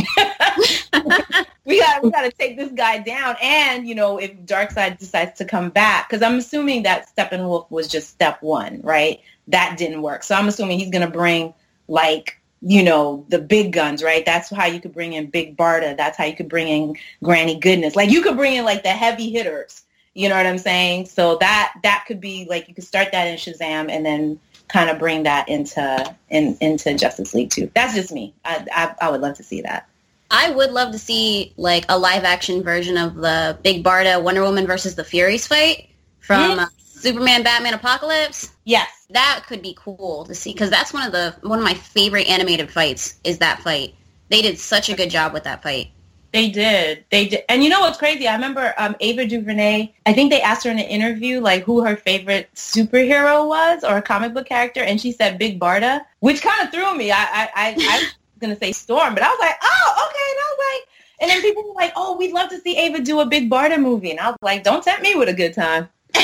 we gotta, we got to take this guy down. And you know, if Darkseid decides to come back, because I'm assuming that Steppenwolf was just step one, right? That didn't work. So I'm assuming he's to bring like you know the big guns, right? That's how you could bring in Big Barda. That's how you could bring in Granny Goodness. Like you could bring in like the heavy hitters. You know what I'm saying? So that that could be like you could start that in Shazam and then kind of bring that into in, into Justice League too. That's just me. I, I, I would love to see that. I would love to see like a live action version of the Big Barda Wonder Woman versus the Furies fight from uh, Superman Batman Apocalypse. Yes, that could be cool to see because that's one of the one of my favorite animated fights is that fight. They did such a good job with that fight. They did. They did. And you know what's crazy? I remember um, Ava DuVernay, I think they asked her in an interview like who her favorite superhero was or a comic book character, and she said Big Barda, which kind of threw me. I, I, I, I was going to say Storm, but I was like, oh, okay. And I was like, and then people were like, oh, we'd love to see Ava do a Big Barda movie. And I was like, don't tempt me with a good time.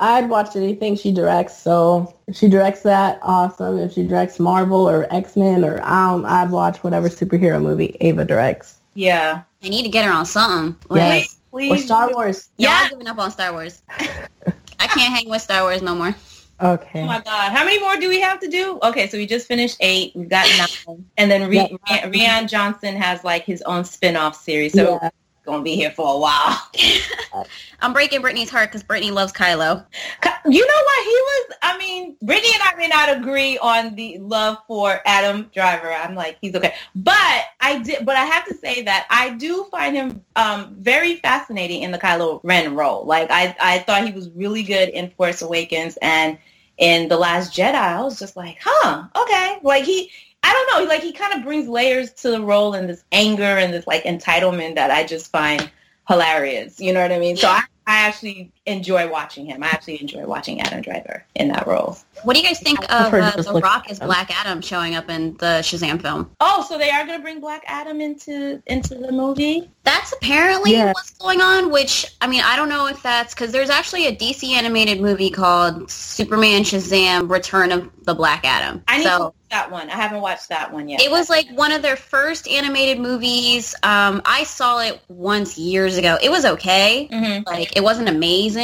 I'd watch anything she directs. So if she directs that, awesome. If she directs Marvel or X Men or um, I'd watch whatever superhero movie Ava directs. Yeah. I need to get her on something. Yes. Please. Or Star Wars. Yeah. I'm giving up on Star Wars. I can't hang with Star Wars no more. Okay. Oh my God. How many more do we have to do? Okay, so we just finished eight. We've got nine. And then Re- Re- Rian Johnson has like his own spin-off series. So yeah gonna be here for a while. I'm breaking Brittany's heart because Brittany loves Kylo. You know what? He was. I mean, Brittany and I may not agree on the love for Adam Driver. I'm like, he's okay, but I did. But I have to say that I do find him um, very fascinating in the Kylo Ren role. Like, I I thought he was really good in Force Awakens and in the Last Jedi. I was just like, huh, okay. Like he I don't know, like he kind of brings layers to the role and this anger and this like entitlement that I just find hilarious. You know what I mean? So I, I actually enjoy watching him. I actually enjoy watching Adam Driver in that role. What do you guys think of uh, The Rock as Black Adam showing up in the Shazam film? Oh, so they are going to bring Black Adam into into the movie? That's apparently yeah. what's going on. Which I mean, I don't know if that's because there's actually a DC animated movie called Superman Shazam: Return of the Black Adam. I need so, to watch that one. I haven't watched that one yet. It was like one of their first animated movies. Um, I saw it once years ago. It was okay. Mm-hmm. Like it wasn't amazing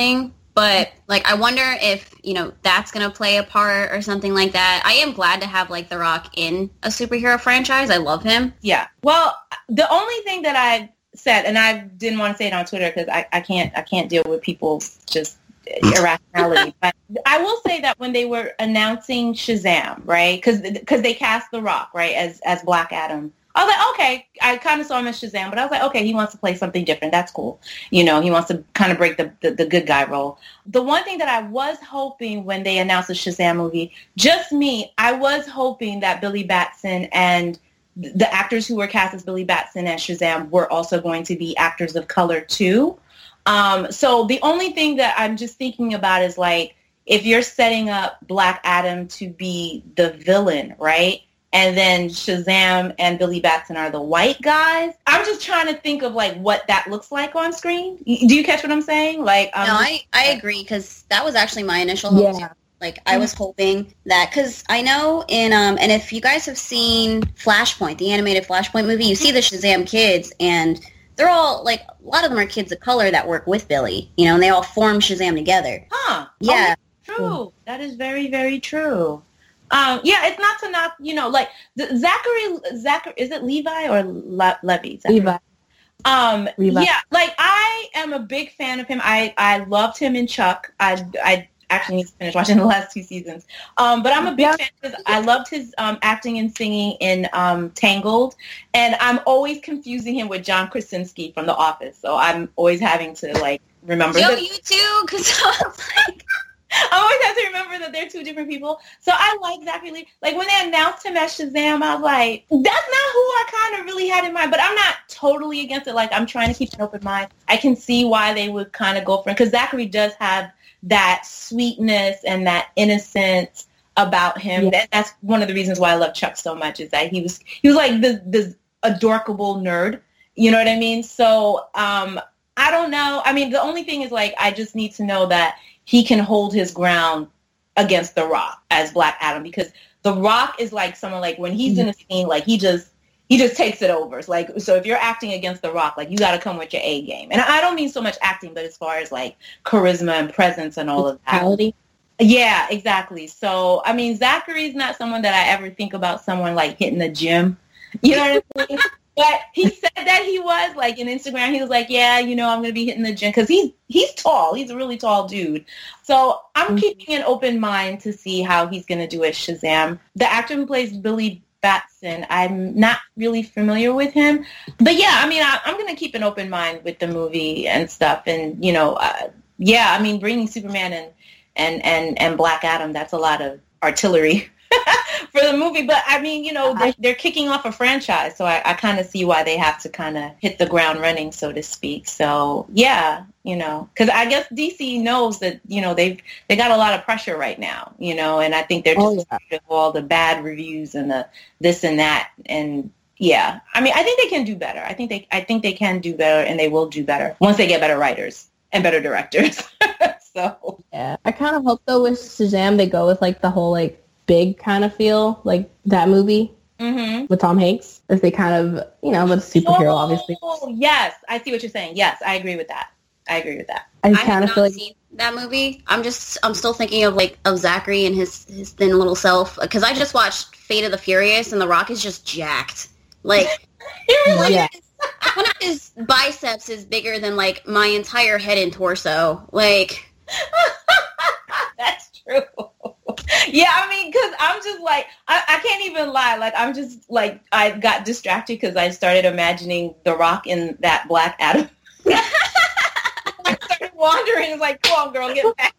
but like, I wonder if you know that's gonna play a part or something like that. I am glad to have like The Rock in a superhero franchise. I love him. Yeah. Well, the only thing that I said, and I didn't want to say it on Twitter because I, I can't I can't deal with people just irrationality. but I will say that when they were announcing Shazam, right? Because because they cast The Rock, right, as as Black Adam. I was like, okay, I kind of saw him as Shazam, but I was like, okay, he wants to play something different. That's cool. You know, he wants to kind of break the, the, the good guy role. The one thing that I was hoping when they announced the Shazam movie, just me, I was hoping that Billy Batson and the actors who were cast as Billy Batson and Shazam were also going to be actors of color too. Um, so the only thing that I'm just thinking about is like, if you're setting up Black Adam to be the villain, right? And then Shazam and Billy Batson are the white guys. I'm just trying to think of like what that looks like on screen. Do you catch what I'm saying? Like, um, no, I I agree because that was actually my initial hope. Yeah. Like I was hoping that because I know in um and if you guys have seen Flashpoint, the animated Flashpoint movie, you see the Shazam kids and they're all like a lot of them are kids of color that work with Billy, you know, and they all form Shazam together. Huh? Yeah. Oh, true. That is very very true. Um, yeah, it's not to knock, you know, like Zachary, Zachary, is it Levi or Le- Levy? Zachary? Levi. Um, Levi. yeah, like I am a big fan of him. I, I loved him in Chuck. I, I actually need to finish watching the last two seasons. Um, but I'm a big yeah. fan because I loved his um, acting and singing in um, Tangled, and I'm always confusing him with John Krasinski from The Office. So I'm always having to like remember. Yo, you too, because I was like. I always have to remember that they're two different people. So I like Zachary Levi. Like when they announced him as Shazam, I was like, that's not who I kind of really had in mind. But I'm not totally against it. Like I'm trying to keep an open mind. I can see why they would kind of go for it because Zachary does have that sweetness and that innocence about him. Yeah. That, that's one of the reasons why I love Chuck so much is that he was he was like this this adorable nerd. You know what I mean? So um, I don't know. I mean, the only thing is like I just need to know that he can hold his ground against The Rock as Black Adam because The Rock is like someone like when he's mm-hmm. in a scene, like he just he just takes it over. It's like so if you're acting against The Rock, like you got to come with your A game. And I don't mean so much acting, but as far as like charisma and presence and all of that. Yeah, exactly. So I mean, Zachary's not someone that I ever think about someone like hitting the gym. You know what I mean? But he said that he was like in Instagram. He was like, "Yeah, you know, I'm going to be hitting the gym because he's he's tall. He's a really tall dude. So I'm mm-hmm. keeping an open mind to see how he's going to do as Shazam. The actor who plays Billy Batson, I'm not really familiar with him, but yeah, I mean, I, am going to keep an open mind with the movie and stuff. And you know, uh, yeah, I mean, bringing Superman and and and and Black Adam, that's a lot of artillery for the movie. But I mean, you know, they're, they're kicking off a franchise, so I, I kind of see why they have to kind of hit the ground running, so to speak. So yeah, you know, because I guess DC knows that you know they've they got a lot of pressure right now, you know, and I think they're oh, just oh, yeah. all the bad reviews and the this and that and yeah i mean i think they can do better i think they i think they can do better and they will do better once they get better writers and better directors so yeah i kind of hope though with shazam they go with like the whole like big kind of feel, like that movie mm-hmm. with Tom Hanks, as they kind of, you know, with a superhero, oh, obviously. Yes, I see what you're saying. Yes, I agree with that. I agree with that. I kind of feel like that movie. I'm just, I'm still thinking of like of Zachary and his his thin little self because I just watched Fate of the Furious and The Rock is just jacked. Like, really yeah. one of his biceps is bigger than like my entire head and torso. Like, that's true yeah, I mean, because I'm just like, I, I can't even lie. Like, I'm just like, I got distracted because I started imagining The Rock in that Black Adam. I started wandering. Like, come on, girl, get back.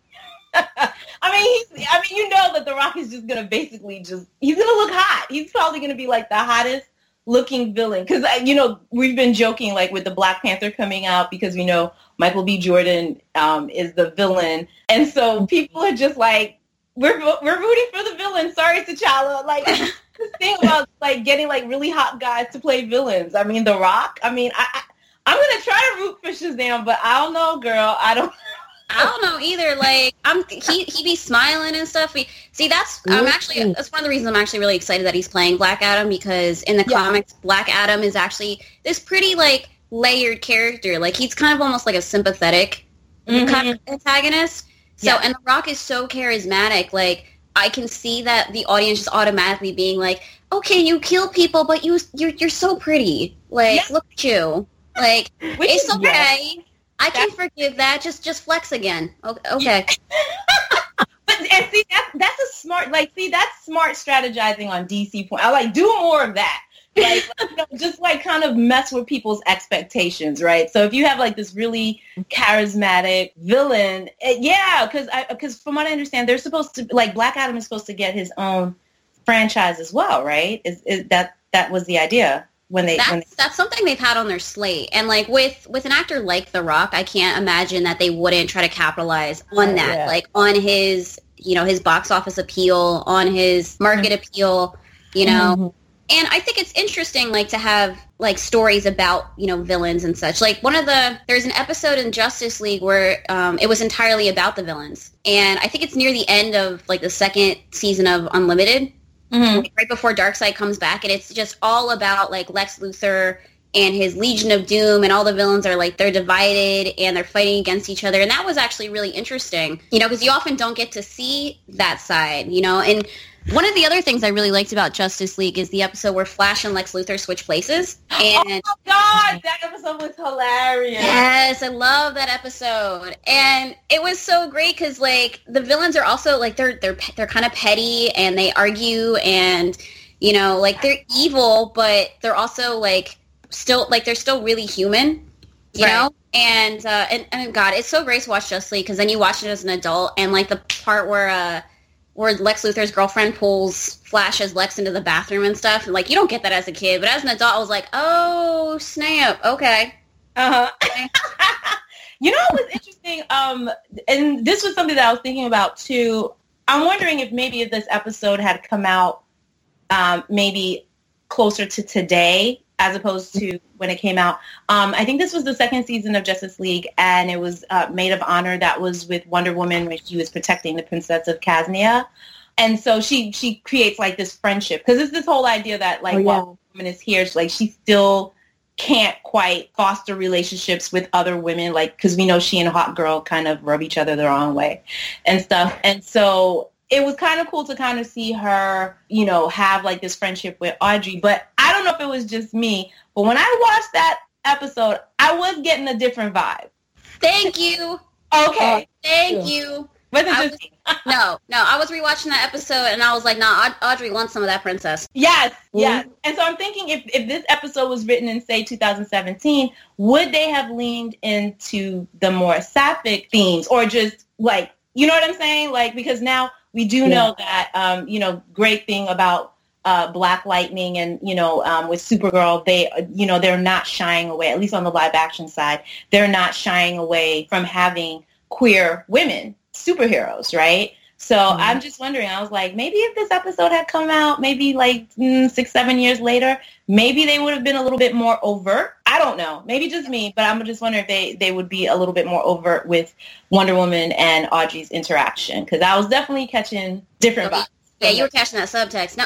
I mean, he's. I mean, you know that The Rock is just gonna basically just. He's gonna look hot. He's probably gonna be like the hottest looking villain because you know we've been joking like with the Black Panther coming out because we know Michael B. Jordan um, is the villain, and so people are just like we're we're rooting for the villain. Sorry, T'Challa. Like this thing about like getting like really hot guys to play villains. I mean, The Rock. I mean, I, I am gonna try to root for Shazam, but I don't know, girl. I don't. I don't know either. Like I'm, he he be smiling and stuff. We, see, that's I'm actually that's one of the reasons I'm actually really excited that he's playing Black Adam because in the yeah. comics, Black Adam is actually this pretty like layered character. Like he's kind of almost like a sympathetic mm-hmm. kind of antagonist. So, yeah. and The Rock is so charismatic. Like, I can see that the audience just automatically being like, "Okay, you kill people, but you you're you're so pretty. Like, yeah. look at you. Like, Which it's okay. I can forgive that. Just just flex again. Okay." but and see that's that's a smart like see that's smart strategizing on DC point. I like do more of that like you know, just like kind of mess with people's expectations, right? So if you have like this really charismatic villain, it, eh, yeah, because because from what I understand, they're supposed to like Black Adam is supposed to get his own franchise as well, right? Is, is that that was the idea? When they, that's, when they that's something they've had on their slate and like with with an actor like the rock i can't imagine that they wouldn't try to capitalize on that yeah. like on his you know his box office appeal on his market mm-hmm. appeal you know mm-hmm and I think it's interesting, like to have like stories about you know villains and such. Like one of the there's an episode in Justice League where um, it was entirely about the villains, and I think it's near the end of like the second season of Unlimited, mm-hmm. right before Darkseid comes back, and it's just all about like Lex Luthor and his Legion of Doom, and all the villains are like they're divided and they're fighting against each other, and that was actually really interesting, you know, because you often don't get to see that side, you know, and one of the other things I really liked about Justice League is the episode where Flash and Lex Luthor switch places. And oh my god, that episode was hilarious. Yes, I love that episode, and it was so great because like the villains are also like they're they're they're kind of petty and they argue and you know like they're evil, but they're also like still like they're still really human. you Right. know. And, uh, and and God, it's so great to watch Justice League because then you watch it as an adult, and like the part where uh where Lex Luthor's girlfriend pulls Flash as Lex into the bathroom and stuff, and like you don't get that as a kid, but as an adult, I was like, oh snap, okay. Uh huh. you know what was interesting? Um, and this was something that I was thinking about too. I'm wondering if maybe if this episode had come out, um, maybe closer to today as opposed to when it came out. Um, I think this was the second season of Justice League, and it was uh, Maid of Honor that was with Wonder Woman when she was protecting the Princess of Kasnia. And so she she creates like this friendship because it's this whole idea that like Oh, yeah. while woman is here, she, like she still can't quite foster relationships with other women, like because we know she and Hawkgirl kind of rub each other the wrong way and stuff. And so it was kind of cool to kind of see her, you know, have like this friendship with Audrey. But I don't know if it was just me, but when I watched that episode, I was getting a different vibe. Thank you, Okay, thank Yeah. you. wasn't I just No, no, I was rewatching that episode, and I was like, nah, Audrey wants some of that princess. Yes, Mhm. yes. And so I'm thinking if, if this episode was written in, say, 2017, would they have leaned into the more sapphic themes or just like, you know what I'm saying? Like, because now we do Yeah. know that, um, you know, great thing about uh, Black Lightning and, you know, um, with Supergirl, they, you know, they're not shying away, at least on the live action side, they're not shying away from having queer women superheroes, right? So Mhm. I'm just wondering. I was like, maybe if this episode had come out, maybe like mm, six, seven years later, maybe they would have been a little bit more overt. I don't know. Maybe just me, but I'm just wondering if they they would be a little bit more overt with Wonder Woman and Audrey's interaction because I was definitely catching different vibes. Yeah, you were catching that subtext. No,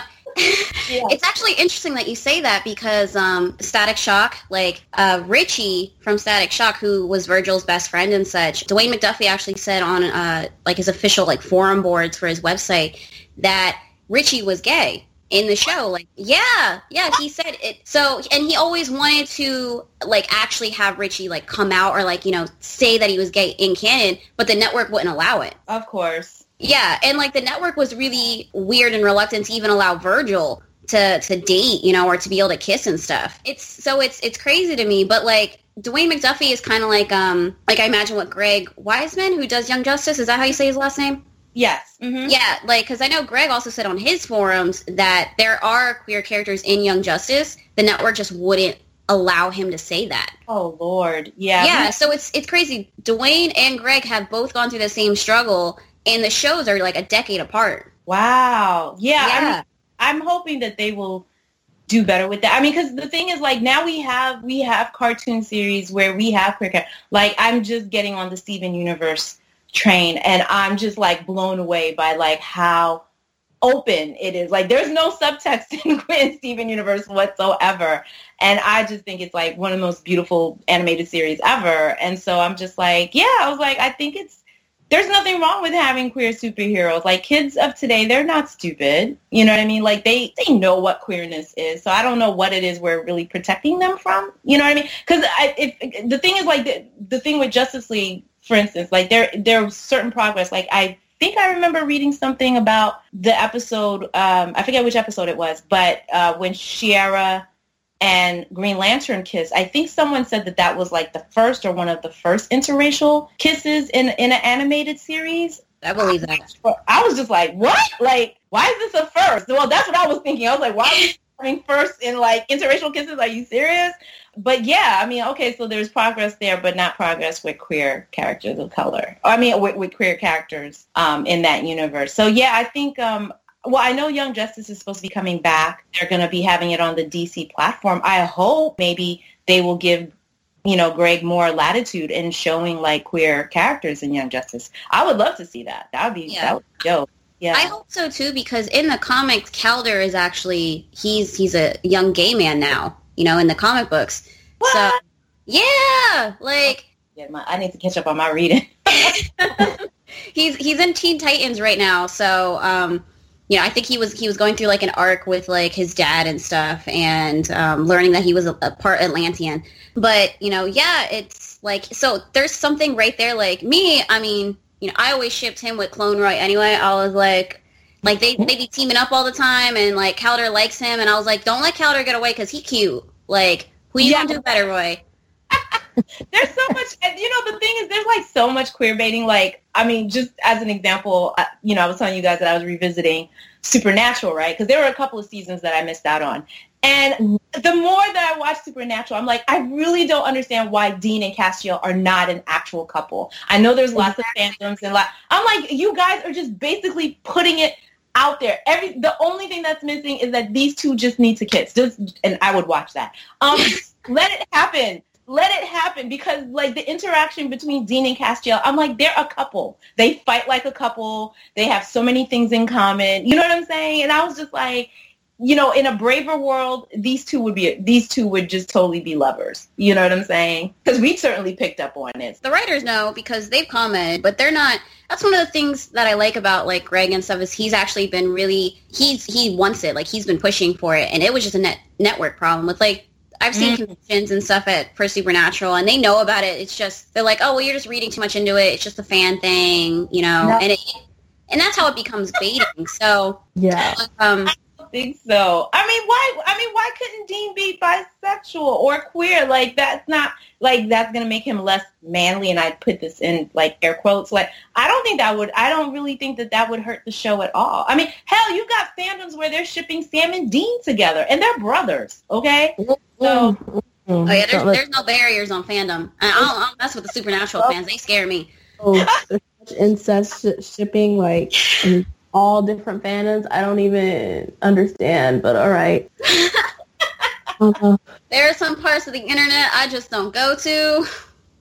Yeah. it's actually interesting that you say that because um, Static Shock, like uh, Richie from Static Shock, who was Virgil's best friend and such, Dwayne McDuffie actually said on uh, like his official like forum boards for his website that Richie was gay in the show. Like, yeah, yeah, he said it. So, and he always wanted to like actually have Richie like come out or like you know say that he was gay in canon, but the network wouldn't allow it. Of course. Yeah, and like the network was really weird and reluctant to even allow Virgil to to date, you know, or to be able to kiss and stuff. It's so it's it's crazy to me, but like Dwayne McDuffie is kind of like um like I imagine what Greg Weisman who does Young Justice is that how you say his last name? Yes. hmm Yeah, like because I know Greg also said on his forums that there are queer characters in Young Justice. The network just wouldn't allow him to say that. Oh Lord. Yeah. Yeah, so it's it's crazy. Dwayne and Greg have both gone through the same struggle, and the shows are like a decade apart. Wow. Yeah. I mean, I'm hoping that they will do better with that. I mean, because the thing is, like, now we have we have cartoon series where we have characters. Like, I'm just getting on the Steven Universe train, and I'm just like blown away by like how open it is. Like, there's no subtext in, in Steven Universe whatsoever, and I just think it's like one of the most beautiful animated series ever. And so I'm just like, yeah, I was like, I think it's there's nothing wrong with having queer superheroes. Like kids of today, they're not stupid. You know what I mean? Like they they know what queerness is. So I don't know what it is we're really protecting them from. You know what I mean? Because the thing is like the, the thing with Justice League, for instance, like there there's certain progress. Like I think I remember reading something about the episode. Um, I forget which episode it was, but uh, when Shayera and Green Lantern kiss. I think someone said that that was like the first or one of the first interracial kisses in in an animated series. I believe that. I was just like, what? Like, why is this a first? Well, that's what I was thinking. I was like, why are we first in like interracial kisses? Are you serious? But yeah, I mean, okay, so there's progress there, but not progress with queer characters of color. I mean, with, with queer characters um, in that universe. So yeah, I think um, well, I know Young Justice is supposed to be coming back. They're going to be having it on the DC platform. I hope maybe they will give, you know, Greg more latitude in showing like queer characters in Young Justice. I would love to see that. That would be Yeah. that would be dope. Yeah. I hope so too, because in the comics, Kaldur is actually he's he's a young gay man now. You know, in the comic books. What? So yeah, like Yeah, my, I need to catch up on my reading. he's he's in Teen Titans right now. So um, you know, I think he was he was going through like an arc with like his dad and stuff, and um, learning that he was a, a part Atlantean. But you know, yeah, it's like so. There's something right there. Like me, I mean, you know, I always shipped him with Clone Roy anyway. I was like. Like they they be teaming up all the time, and like Kaldur likes him, and I was like, don't let Kaldur get away because he cute. Like who you Yeah. gonna do better, Roy? There's so much. You know, the thing is, there's like so much queer baiting. Like, I mean, just as an example, you know, I was telling you guys that I was revisiting Supernatural, right? Because there were a couple of seasons that I missed out on. And the more that I watch Supernatural, I'm like, I really don't understand why Dean and Castiel are not an actual couple. I know there's lots of fandoms and lot. I'm like, you guys are just basically putting it out there. Every the only thing that's missing is that these two just need to kiss. Just and I would watch that. Um, let it happen. Let it happen because like the interaction between Dean and Castiel, I'm like they're a couple. They fight like a couple. They have so many things in common. You know what I'm saying? And I was just like, you know, in a braver world, these two would be these two would just totally be lovers. You know what I'm saying? Because we certainly picked up on it. The writers know because they've commented, but they're not. That's one of the things that I like about like Greg and stuff is he's actually been really he's he wants it like he's been pushing for it, and it was just a net network problem with like I've seen mm-hmm. conventions and stuff at for Supernatural, and they know about it. It's just they're like, oh well, you're just reading too much into it. It's just a fan thing, you know, and it and that's how it becomes baiting. So yeah. Um, I think so. I mean, why? I mean, why couldn't Dean be bisexual or queer? Like that's not like that's gonna make him less manly. And I put this in like air quotes. Like I don't think that would. I don't really think that that would hurt the show at all. I mean, hell, you got fandoms where they're shipping Sam and Dean together, and they're brothers. Okay, so. Oh yeah, there's, there's no barriers on fandom. I don't, I don't mess with the supernatural fans. They scare me. Oh, incest shipping, like all different fandoms. I don't even understand, but all right. uh, there are some parts of the internet I just don't go to.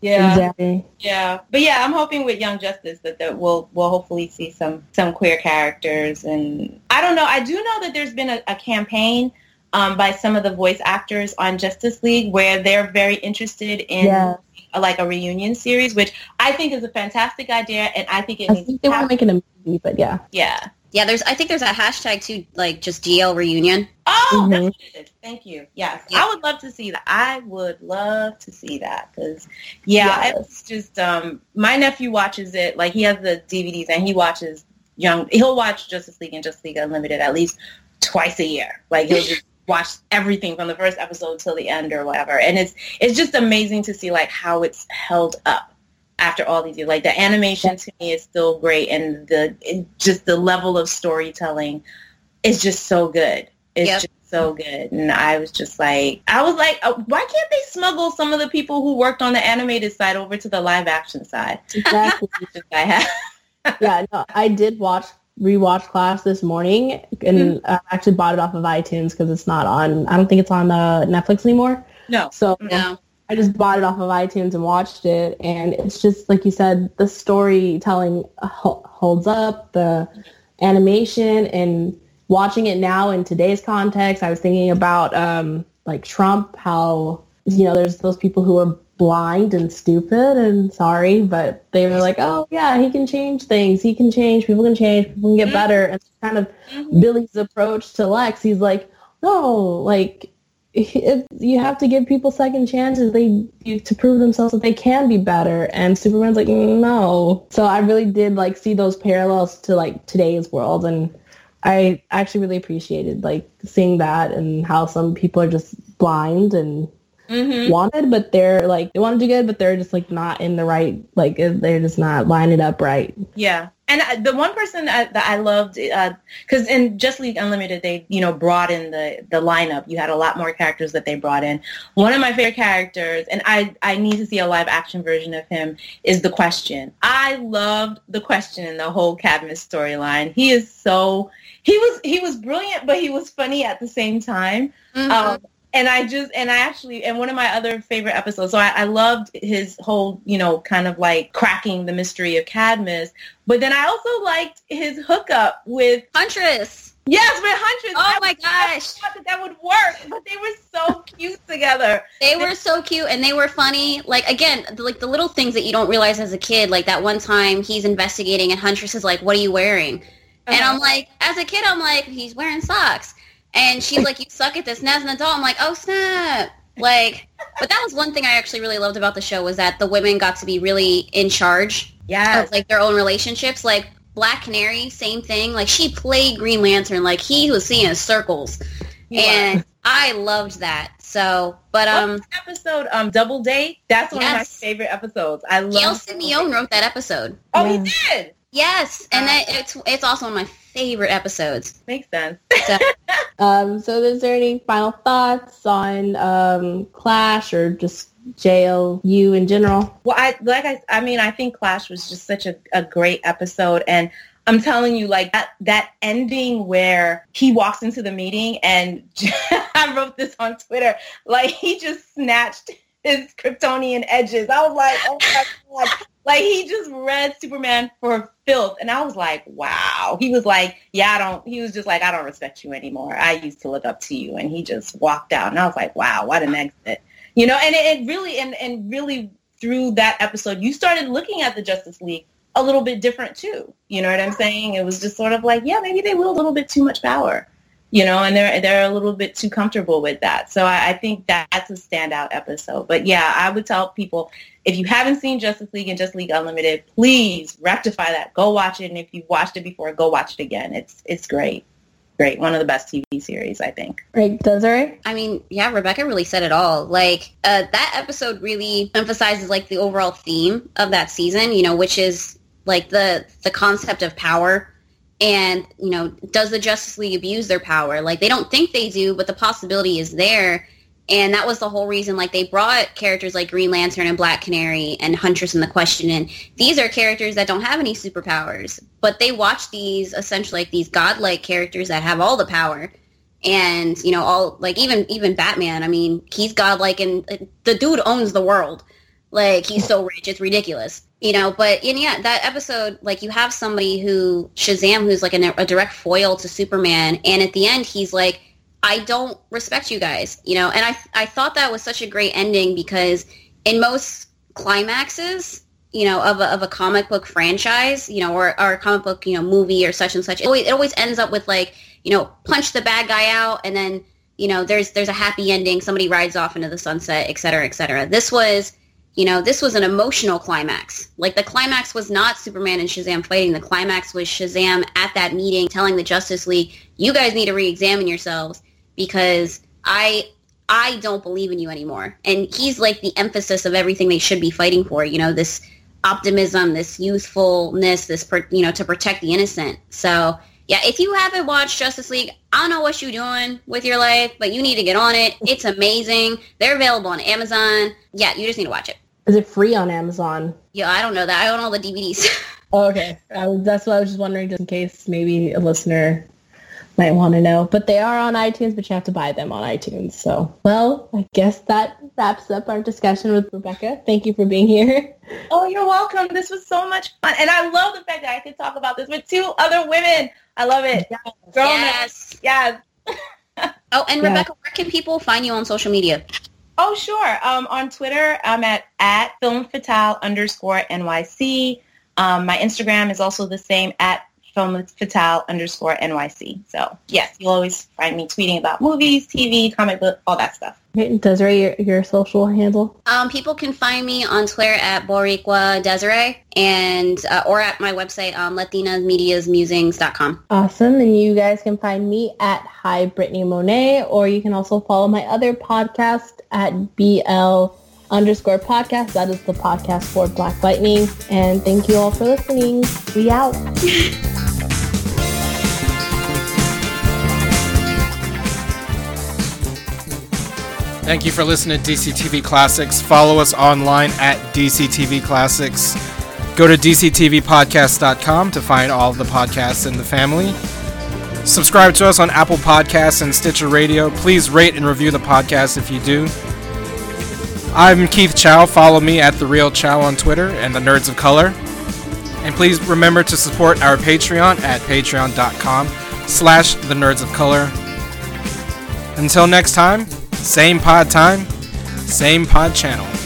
Yeah, exactly. yeah, but yeah, I'm hoping with Young Justice that, that we'll we'll hopefully see some some queer characters, and I don't know. I do know that there's been a, a campaign um, by some of the voice actors on Justice League where they're very interested in yeah. a, like a reunion series, which I think is a fantastic idea, and I think it. I think they want to make it a movie, but yeah, yeah. Yeah, there's. I think there's a hashtag too, like just DL reunion. Oh, mm-hmm. that's Thank you. Yes, yeah. I would love to see that. I would love to see that because, yeah, yes. it's just um, my nephew watches it. Like he has the DVDs and he watches young. He'll watch Justice League and Justice League Unlimited at least twice a year. Like he'll just watch everything from the first episode till the end or whatever. And it's it's just amazing to see like how it's held up after all these years. Like the animation to me is still great, and the just the level of storytelling is just so good. It's yep. just so good, and I was just like, I was like, uh, why can't they smuggle some of the people who worked on the animated side over to the live action side? Exactly. I have. yeah, no, I did watch rewatch Clash this morning and mm-hmm. I actually bought it off of iTunes because it's not on I don't think it's on uh, Netflix anymore. No. So no. I just bought it off of iTunes and watched it, and it's just like you said, the storytelling holds up, the animation, and watching it now in today's context. I was thinking about um, like Trump, how you know there's those people who are blind and stupid and sorry, but they were like, oh yeah, he can change things, he can change, people can change, people can get mm-hmm. better, and kind of mm-hmm. Billy's approach to Lex. He's like, no, like it, you have to give people second chances they to prove themselves that they can be better and superman's like no so i really did like see those parallels to like today's world and i actually really appreciated like seeing that and how some people are just blind and mm-hmm. wanted but they're like they want to do good but they're just like not in the right like they're just not lining up right yeah and the one person that, that I loved, because uh, in Just League Unlimited, they you know brought in the the lineup. You had a lot more characters that they brought in. One of my favorite characters, and I I need to see a live action version of him, is the Question. I loved the Question in the whole Cadmus storyline. He is so he was he was brilliant, but he was funny at the same time. Mm-hmm. Um, and I just and I actually and one of my other favorite episodes. So I, I, loved his whole you know kind of like cracking the mystery of Cadmus, but then I also liked his hookup with Huntress. Yes, with Huntress. Oh I my gosh, thought that that would work, but they were so cute together. They were so cute and they were funny. Like again, the, like the little things that you don't realize as a kid. Like that one time he's investigating and Huntress is like, "What are you wearing?" Uh-huh. And I'm like, as a kid, I'm like, he's wearing socks. And she's like, you suck at this. And as an adult, I'm like, oh, snap. Like, but that was one thing I actually really loved about the show was that the women got to be really in charge yeah, of like their own relationships. Like Black Canary, same thing. Like she played Green Lantern. Like he was seeing his circles. Yeah. And I loved that. So, but um, episode um Double Date. That's one yes. of my favorite episodes. I love. Gail Simone wrote that episode. Oh, yeah. he did. Yes, and that it's it's also one of my favorite episodes. Makes sense. So, um, so is there any final thoughts on um, Clash or just JLU in general? Well, I like I I mean I think Clash was just such a, a great episode and I'm telling you, like that, that ending where he walks into the meeting and I wrote this on Twitter, like he just snatched his Kryptonian edges. I was like, oh my God. like he just read Superman for filth. And I was like, wow. He was like, yeah, I don't, he was just like, I don't respect you anymore. I used to look up to you. And he just walked out. And I was like, wow, what an exit. You know, and it, it really, and, and really through that episode, you started looking at the Justice League a little bit different too. You know what I'm saying? It was just sort of like, yeah, maybe they will a little bit too much power, you know, and they're they're a little bit too comfortable with that. So I, I think that's a standout episode. But yeah, I would tell people if you haven't seen Justice League and Justice League Unlimited, please rectify that. Go watch it, and if you've watched it before, go watch it again. It's it's great great. One of the best TV series, I think. Right, Desiree? I mean, yeah, Rebecca really said it all. Like, uh, that episode really emphasizes, like, the overall theme of that season, you know, which is like the the concept of power and you know does the justice league abuse their power? Like they don't think they do but the possibility is there. And that was the whole reason like they brought characters like green lantern and black canary and huntress in the question and these are characters that don't have any superpowers but they watch these essentially like these godlike characters that have all the power. And you know all like even even batman i mean he's godlike and the dude owns the world. Like he's so rich it's ridiculous you know but and yeah that episode like you have somebody who shazam who's like a, a, direct foil to superman and at the end he's like i don't respect you guys you know and i i thought that was such a great ending because in most climaxes you know of a, of a comic book franchise you know or, or a comic book you know movie or such and such it always, it always ends up with like you know punch the bad guy out and then you know there's there's a happy ending somebody rides off into the sunset et cetera et cetera. This was you know, this was an emotional climax. Like the climax was not Superman and Shazam fighting. The climax was Shazam at that meeting telling the Justice League, "You guys need to re-examine yourselves because I I don't believe in you anymore." And he's like the emphasis of everything they should be fighting for. You know, this optimism, this youthfulness, this you know to protect the innocent. So yeah, if you haven't watched Justice League, I don't know what you're doing with your life, but you need to get on it. It's amazing. They're available on Amazon. Yeah, you just need to watch it. Is it free on Amazon? Yeah, I don't know that. I own all the DVDs. oh, okay. Was, that's what I was just wondering, just in case maybe a listener might want to know. But they are on iTunes, but you have to buy them on iTunes. So, well, I guess that wraps up our discussion with Rebecca. Thank you for being here. Oh, you're welcome. This was so much fun. And I love the fact that I could talk about this with two other women. I love it. Yes. Yes. oh, and Rebecca, where can people find you on social media? Oh, sure. Um, on Twitter, I'm at, at Film Fatale underscore NYC. Um, my Instagram is also the same at Film Fatale underscore NYC. So yes, you'll always find me tweeting about movies, TV, comic book, all that stuff. Desiree, your, your social handle? Um, people can find me on Twitter at Boriqua Desiree and uh, or at my website um, LatinaMediasMusings.com. Awesome. And you guys can find me at Hi Brittany Monet, or you can also follow my other podcast at BL underscore podcast. That is the podcast for Black Lightning. And thank you all for listening. We out. Thank you for listening to DCTV Classics. Follow us online at DCTV Classics. Go to dctvpodcast.com to find all of the podcasts in the family. Subscribe to us on Apple Podcasts and Stitcher Radio. Please rate and review the podcast if you do. I'm Keith Chow. Follow me at The Real Chow on Twitter and The Nerds of Color. And please remember to support our Patreon at patreon.com slash The Nerds of Color. Until next time, same pod time, same pod channel.